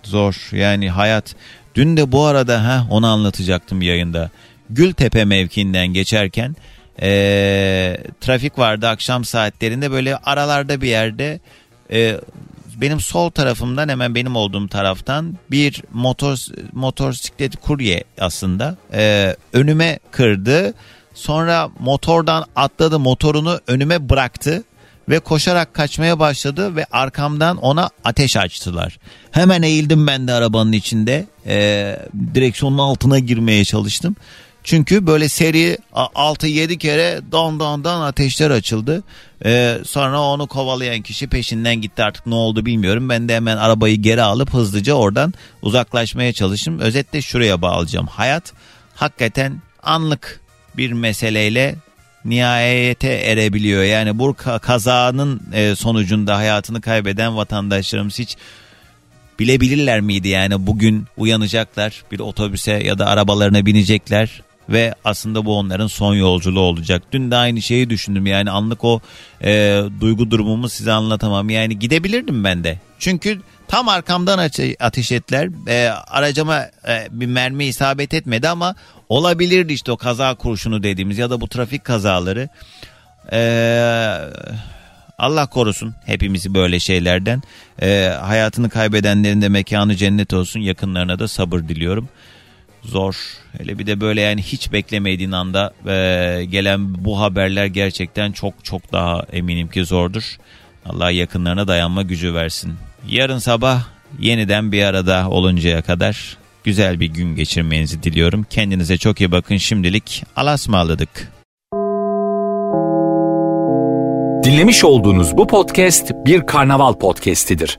zor. Yani hayat dün de bu arada ha onu anlatacaktım yayında. Gültepe mevkiinden geçerken ee, trafik vardı akşam saatlerinde. Böyle aralarda bir yerde e, benim sol tarafımdan hemen benim olduğum taraftan bir motor motosiklet kurye aslında e, önüme kırdı. Sonra motordan atladı motorunu önüme bıraktı ve koşarak kaçmaya başladı ve arkamdan ona ateş açtılar. Hemen eğildim ben de arabanın içinde e, direksiyonun altına girmeye çalıştım. Çünkü böyle seri 6-7 kere don don don ateşler açıldı. Ee, sonra onu kovalayan kişi peşinden gitti artık ne oldu bilmiyorum. Ben de hemen arabayı geri alıp hızlıca oradan uzaklaşmaya çalıştım. Özetle şuraya bağlayacağım. Hayat hakikaten anlık bir meseleyle nihayete erebiliyor. Yani bu ka- kazanın e, sonucunda hayatını kaybeden vatandaşlarımız hiç bilebilirler miydi yani bugün uyanacaklar bir otobüse ya da arabalarına binecekler ve aslında bu onların son yolculuğu olacak. Dün de aynı şeyi düşündüm yani anlık o e, duygu durumumu size anlatamam yani gidebilirdim ben de. Çünkü tam arkamdan ate- ateş ettiler e, aracıma e, bir mermi isabet etmedi ama olabilirdi işte o kaza kurşunu dediğimiz ya da bu trafik kazaları. Eee Allah korusun hepimizi böyle şeylerden. Ee, hayatını kaybedenlerin de mekanı cennet olsun. Yakınlarına da sabır diliyorum. Zor. Hele bir de böyle yani hiç beklemediğin anda e, gelen bu haberler gerçekten çok çok daha eminim ki zordur. Allah yakınlarına dayanma gücü versin. Yarın sabah yeniden bir arada oluncaya kadar güzel bir gün geçirmenizi diliyorum. Kendinize çok iyi bakın şimdilik. Alasmaladık. Dinlemiş olduğunuz bu podcast bir karnaval podcastidir.